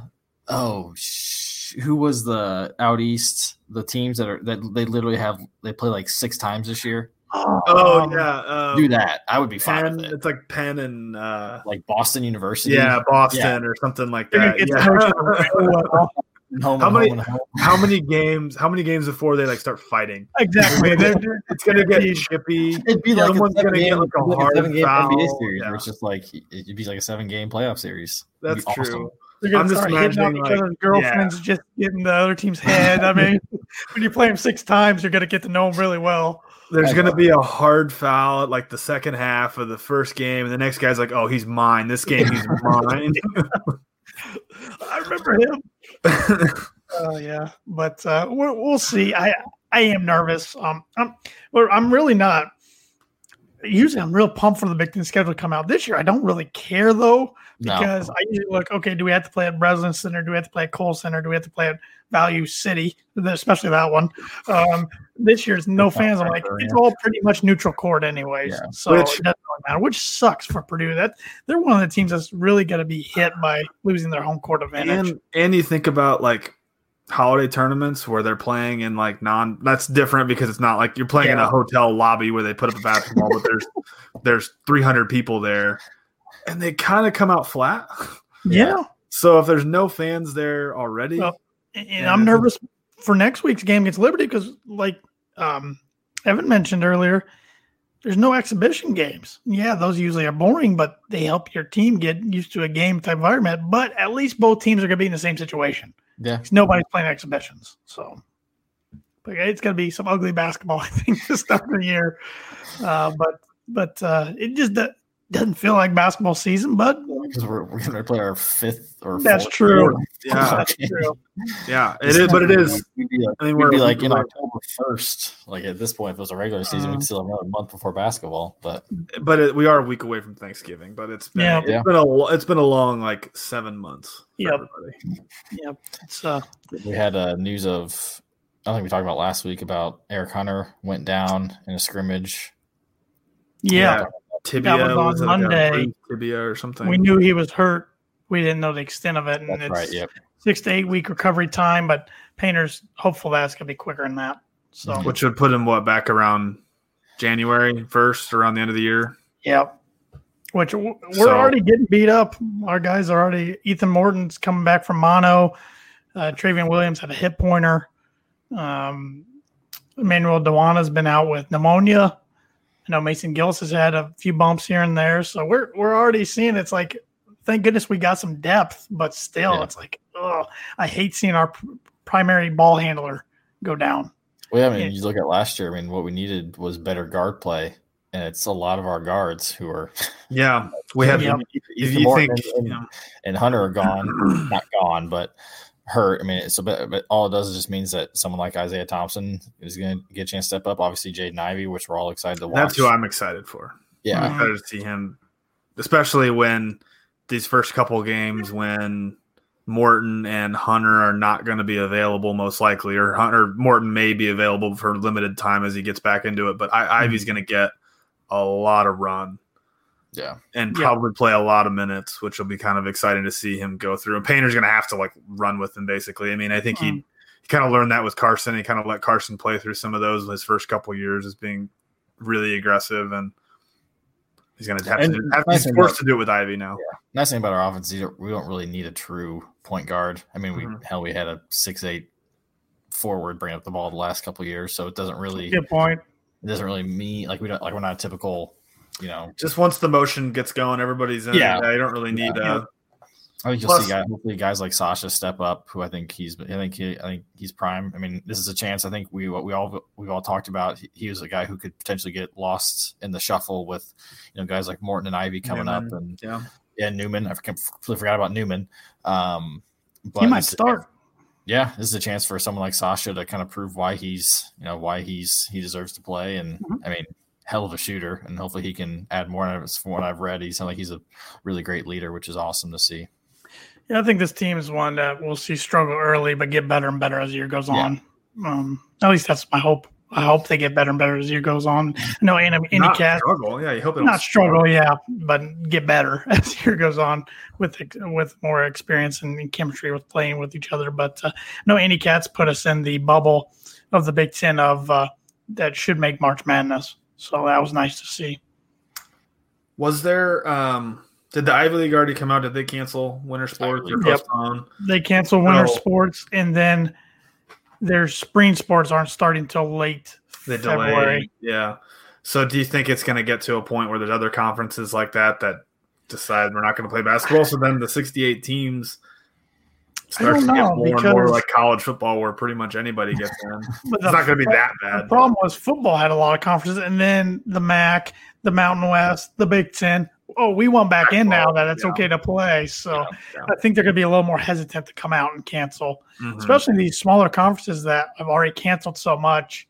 oh sh- who was the out east? The teams that are that they literally have they play like six times this year. Oh Um, yeah, um, Do that. I would be fine Penn. with it. It's like Penn and uh, Like Boston University. yeah, Boston Yeah. or something like that. Yeah. coached real well. Home How many- home home. how many games? How many games before they like start fighting? Exactly. They're, they're- It's gonna get be- chippy. It'd be like a Someone's seven gonna get game, like a it'd be hard seven game foul. NBA series Yeah. where it's just like it'd be like a seven game playoff series. That's be awesome. true. they're gonna I'm just start hitting on imagining, each other's girlfriends, just getting the other team's head. I mean, when you play them six times, you're gonna get to know them really well. There's going to be a hard foul at like the second half of the first game, and the next guy's like, "Oh, he's mine. This game, he's mine." I remember him. Oh yeah, but uh, we'll, we'll see. I I am nervous. Um, I'm well, I'm really not. Usually, I'm real pumped for the Big Ten schedule to come out this year. I don't really care though No. because I usually look. Okay, do we have to play at Breslin Center? Do we have to play at Kohl Center? Do we have to play at Value City? Especially that one. Um, this year's no It's fans. I'm like, it's all pretty much neutral court, anyways. Yeah. So Which- it doesn't really matter. Which sucks for Purdue. That they're one of the teams that's really going to be hit by losing their home court advantage. and and you think about like holiday tournaments where they're playing in like non that's different because it's not like you're playing in a hotel lobby where they put up a basketball but there's there's 300 people there and they kind of come out flat yeah. so if there's no fans there already Well, And Yeah. I'm nervous for next week's game against Liberty because, like um, Evan mentioned earlier, there's no exhibition games. Yeah, those usually are boring, but they help your team get used to a game type environment. But at least both teams are going to be in the same situation. Yeah, Nobody's playing exhibitions. So but it's going to be some ugly basketball, I think, this start of the year. Uh, but but uh, it just do- doesn't feel like basketball season, but because we're, we're going to play our fifth or That's fourth- true. fourth yeah that's true. yeah it is but it is We'd be like, I mean, we'd we're be like in away. October first. Like at this point, if it was a regular season, Uh-huh. we'd still have another month before basketball. But but it, we are a week away from thanksgiving but it's been Yeah. it's Yeah. been a it's been a long like seven months for Yep. everybody. Yep. It's uh, we had uh, news of I think we talked about last week about Eric Hunter went down in a scrimmage. yeah. Tibia That was on was it like Monday. tibia or something We knew he was hurt. We didn't know the extent of it, and That's it's right. Yep. six to eight week recovery time. But Painter's hopeful that's going to be quicker than that. So, Mhm. which would put him what back around January first, around the end of the year. Yep. Which we're So- already getting beat up. Our guys are already. Ethan Morton's coming back from mono. Uh, Trevion Williams had a hip pointer. Um, Emmanuel Dowuona's been out with pneumonia. I know Mason Gillis has had a few bumps here and there. So we're we're already seeing it's like, thank goodness we got some depth, but still, Yeah. it's like, oh, I hate seeing our primary ball handler go down. Well, yeah, I mean, Yeah. you look at last year. I mean, what we needed was better guard play, and it's a lot of our guards who are Yeah, we have. Yeah. If you Morton think, and, you know, and Hunter are gone, not gone, but hurt. I mean, it's a bit, but all it does is just means that someone like Isaiah Thompson is going to get a chance to step up. Obviously, Jaden Ivey, which we're all excited to watch. that's who I'm excited for. yeah, I'm excited to see him, especially when these first couple games when Morton and Hunter are not going to be available, most likely, or Hunter Morton may be available for limited time as he gets back into it. But I, Ivey's mm-hmm. going to get a lot of run yeah. and Yeah. probably play a lot of minutes, which will be kind of exciting to see him go through. And Painter's going to have to like run with him basically. I mean, I think he Mm. he kind of learned that with Carson. He kind of let Carson play through some of those his first couple years as being really aggressive, and he's going to have And to. Have, nice he's forced about- to do it with Ivey now. Nice thing about our offense, is we don't really need a true point guard. I mean, we Mhm. hell we had a six eight forward bring up the ball the last couple years, so it doesn't really Good point. it doesn't really mean like we don't like we're not a typical, you know. Just once the motion gets going, everybody's in. Yeah. You don't really need. Yeah. Uh, I think you'll Plus- see guys, hopefully guys like Sasha step up. Who I think he's, I think he, I think he's prime. I mean, this is a chance. I think we, what we all, we've all talked about. He, he was a guy who could potentially get lost in the shuffle with, you know, guys like Morton and Ivey coming Newman, up, and yeah. yeah, Newman. I completely forgot about Newman. Um, but He might start. Yeah, this is a chance for someone like Sasha to kind of prove why he's, you know, why he's he deserves to play. And Mhm. I mean, hell of a shooter, and hopefully he can add more. And from what I've read, he sounds like he's a really great leader, which is awesome to see. Yeah, I think this team is one that we'll see struggle early, but get better and better as the year goes Yeah. on. Um, at least that's my hope. I hope they get better and better as the year goes on. No, any, any not struggle. Yeah, you hope don't not struggle, yeah, but get better as the year goes on with with more experience and chemistry with playing with each other. But uh, no, any cats put us in the bubble of the Big Ten of uh, that should make March Madness. So that was nice to see. Was there? um Did the Ivy League already come out? Did they cancel winter sports or Yep. postpone? They cancel winter No. sports, and then their spring sports aren't starting till late They February. delayed. Yeah. So do you think it's going to get to a point where there's other conferences like that that decide we're not going to play basketball? So then the 68 teams starts to don't get know, more and more because- like college football, where pretty much anybody gets in. But It's not going to be that bad. The problem was football had a lot of conferences, and then the MAC, the Mountain West, the Big Ten. Oh, we want back in now that it's Yeah. okay to play. So Yeah, yeah. I think they're going to be a little more hesitant to come out and cancel, Mhm. especially these smaller conferences that have already canceled so much.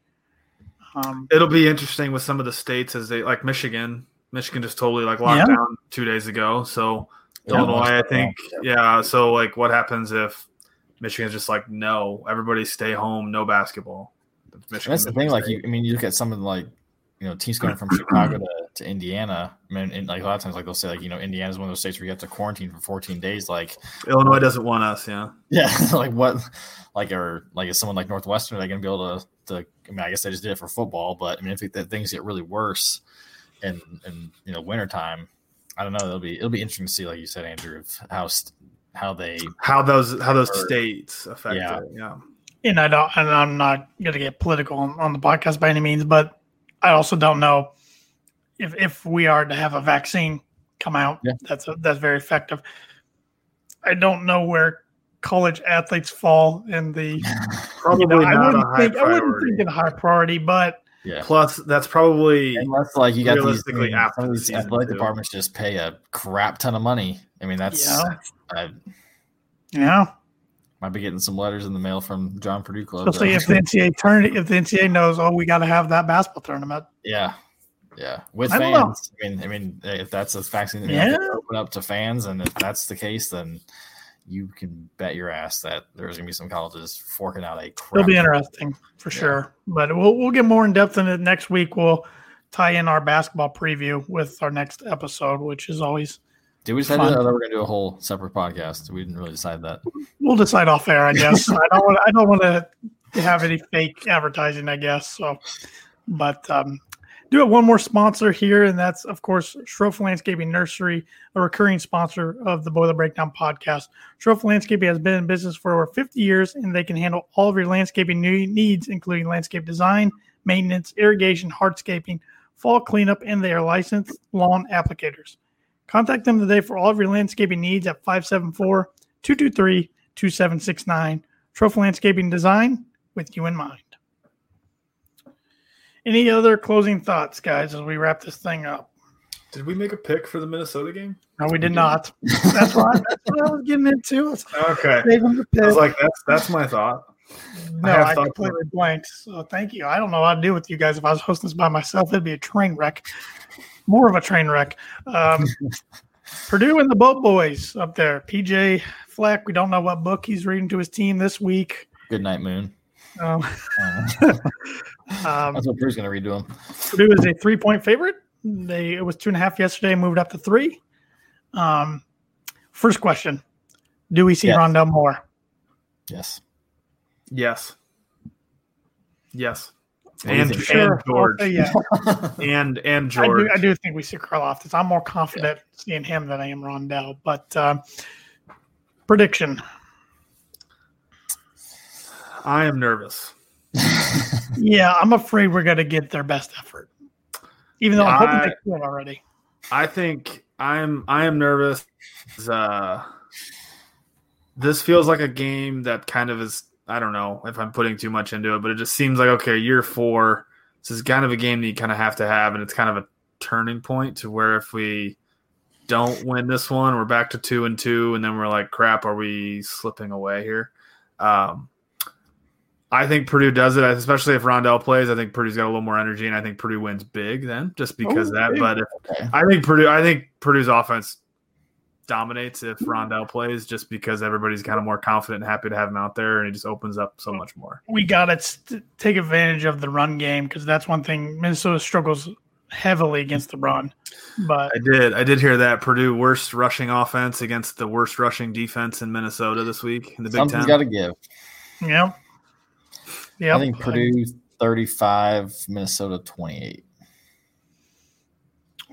Um, It'll be interesting with some of the states as they like Michigan. Michigan just totally like locked down two days ago. So. Illinois, I think, yeah. So like, what happens if Michigan's just like, no, everybody stay home, no basketball? Michigan, That's the thing. Like you, I mean, you look at something like you know teams coming from Chicago to, to Indiana. I mean, and like a lot of times, like they'll say, like you know, Indiana's one of those states where you have to quarantine for 14 days. Like, Illinois doesn't want us. Yeah, yeah, like what, like or like is someone like Northwestern are they going to be able to? To I mean, I guess they just did it for football, but I mean, if it, that things get really worse, in in you know wintertime, I don't know. It'll be it'll be interesting to see, like you said, Andrew, of how st- how they how those how those Or- states affect Yeah. it. Yeah, and I don't, and I'm not going to get political on, on the podcast by any means, but I also don't know if if we are to have a vaccine come out Yeah. that's that's very effective. I don't know where college athletes fall in the. probably You know, I not a wouldn't high think I wouldn't think in high priority, but yeah. Plus, that's probably Unless like you got these, Realistically, I mean, after some of these athletic too. departments just pay a crap ton of money. I mean, that's Yeah. I yeah, might be getting some letters in the mail from John Purdue Club. especially if the NCAA turn if the NCAA knows, oh, we got to have that basketball tournament. yeah, yeah, with I fans. I mean, I mean, if that's a vaccine that Yeah. you have to open up to fans, and if that's the case, then you can bet your ass that there's gonna be some colleges forking out a crap. It'll be interesting for Yeah. sure. But we'll we'll get more in depth in it next week. We'll tie in our basketball preview with our next episode, which is always Did we decide Fun. that, or that we're gonna do a whole separate podcast? We didn't really decide that. we'll decide off air. I guess I don't want I don't want to have any fake advertising. I guess so. But um, do have one more sponsor here, and that's of course Sroufe Landscaping Nursery, a recurring sponsor of the Boiler Breakdown podcast. Sroufe Landscaping has been in business for over 50 years, and they can handle all of your landscaping needs, including landscape design, maintenance, irrigation, hardscaping, fall cleanup, and they are licensed lawn applicators. Contact them today for all of your landscaping needs at 574 223 2769. Sroufe Landscaping Design with you in mind. Any other closing thoughts, guys, as we wrap this thing up? Did we make a pick for the Minnesota game? No, we did not. That's what, that's what I was getting into. Let's Okay, save I was like, that's that's my thought. No, I I, thoughts completely blanked. So thank you. I don't know what I'd do with you guys if I was hosting this by myself. It'd be a train wreck. More of a train wreck. Um, Purdue and the Boat Boys up there. PJ Fleck. We don't know what book he's reading to his team this week. Good night, Moon. Um, Uh, um, that's what Drew's gonna read to him. Purdue is a three point favorite. They it was two and a half yesterday, moved up to three. Um, first question: Do we see Yes. Rondale Moore? Yes. Yes, yes, and, and Sure, George, I'll yeah. and and I George. do, I do think we see Karlaftis. I'm more confident seeing him than I am Rondale. But um, prediction: I am nervous. Yeah, I'm afraid we're going to get their best effort, even though I'm hoping I- they could already. I think I'm I am nervous. Uh, this feels like a game that kind of is. I don't know if I'm putting too much into it, but it just seems like okay, year four. This is kind of a game that you kind of have to have, and it's kind of a turning point to where if we don't win this one, we're back to two and two, and then we're like, crap, are we slipping away here? Um, I think Purdue does it, especially if Rondale plays. I think Purdue's got a little more energy, and I think Purdue wins big then, just because Oh, of that. big. But if Okay. I think Purdue. I think Purdue's offense dominates if Rondale plays, just because everybody's kind of more confident and happy to have him out there, and he just opens up so much more. We got to take advantage of the run game because that's one thing Minnesota struggles heavily against the run. But I did, I did hear that Purdue worst rushing offense against the worst rushing defense in Minnesota this week in the Big Something's Ten. got to give. yeah, yeah. I think Purdue 35, Minnesota 28.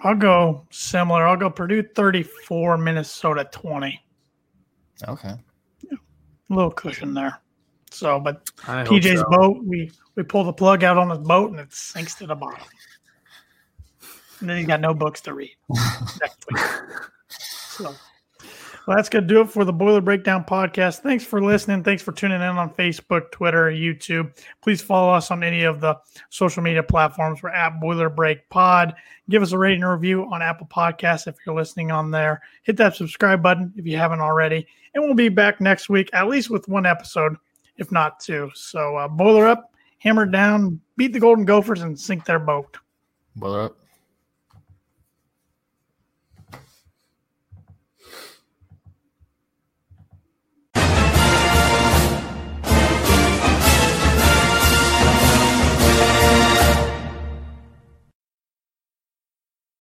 I'll go similar. I'll go Purdue 34, Minnesota 20. Okay. A little cushion there. So, but I hope PJ's so. boat, we we pull the plug out on his boat and it sinks to the bottom. And then he's got no books to read next week. So, well, that's going to do it for the Boiler Breakdown podcast. Thanks for listening. Thanks for tuning in on Facebook, Twitter, YouTube. Please follow us on any of the social media platforms. We're at Boiler Break Pod. Give us a rating and review on Apple Podcasts if you're listening on there. Hit that subscribe button if you haven't already. And we'll be back next week, at least with one episode, if not two. So, uh, boiler up, hammer down, beat the Golden Gophers, and sink their boat. Well up.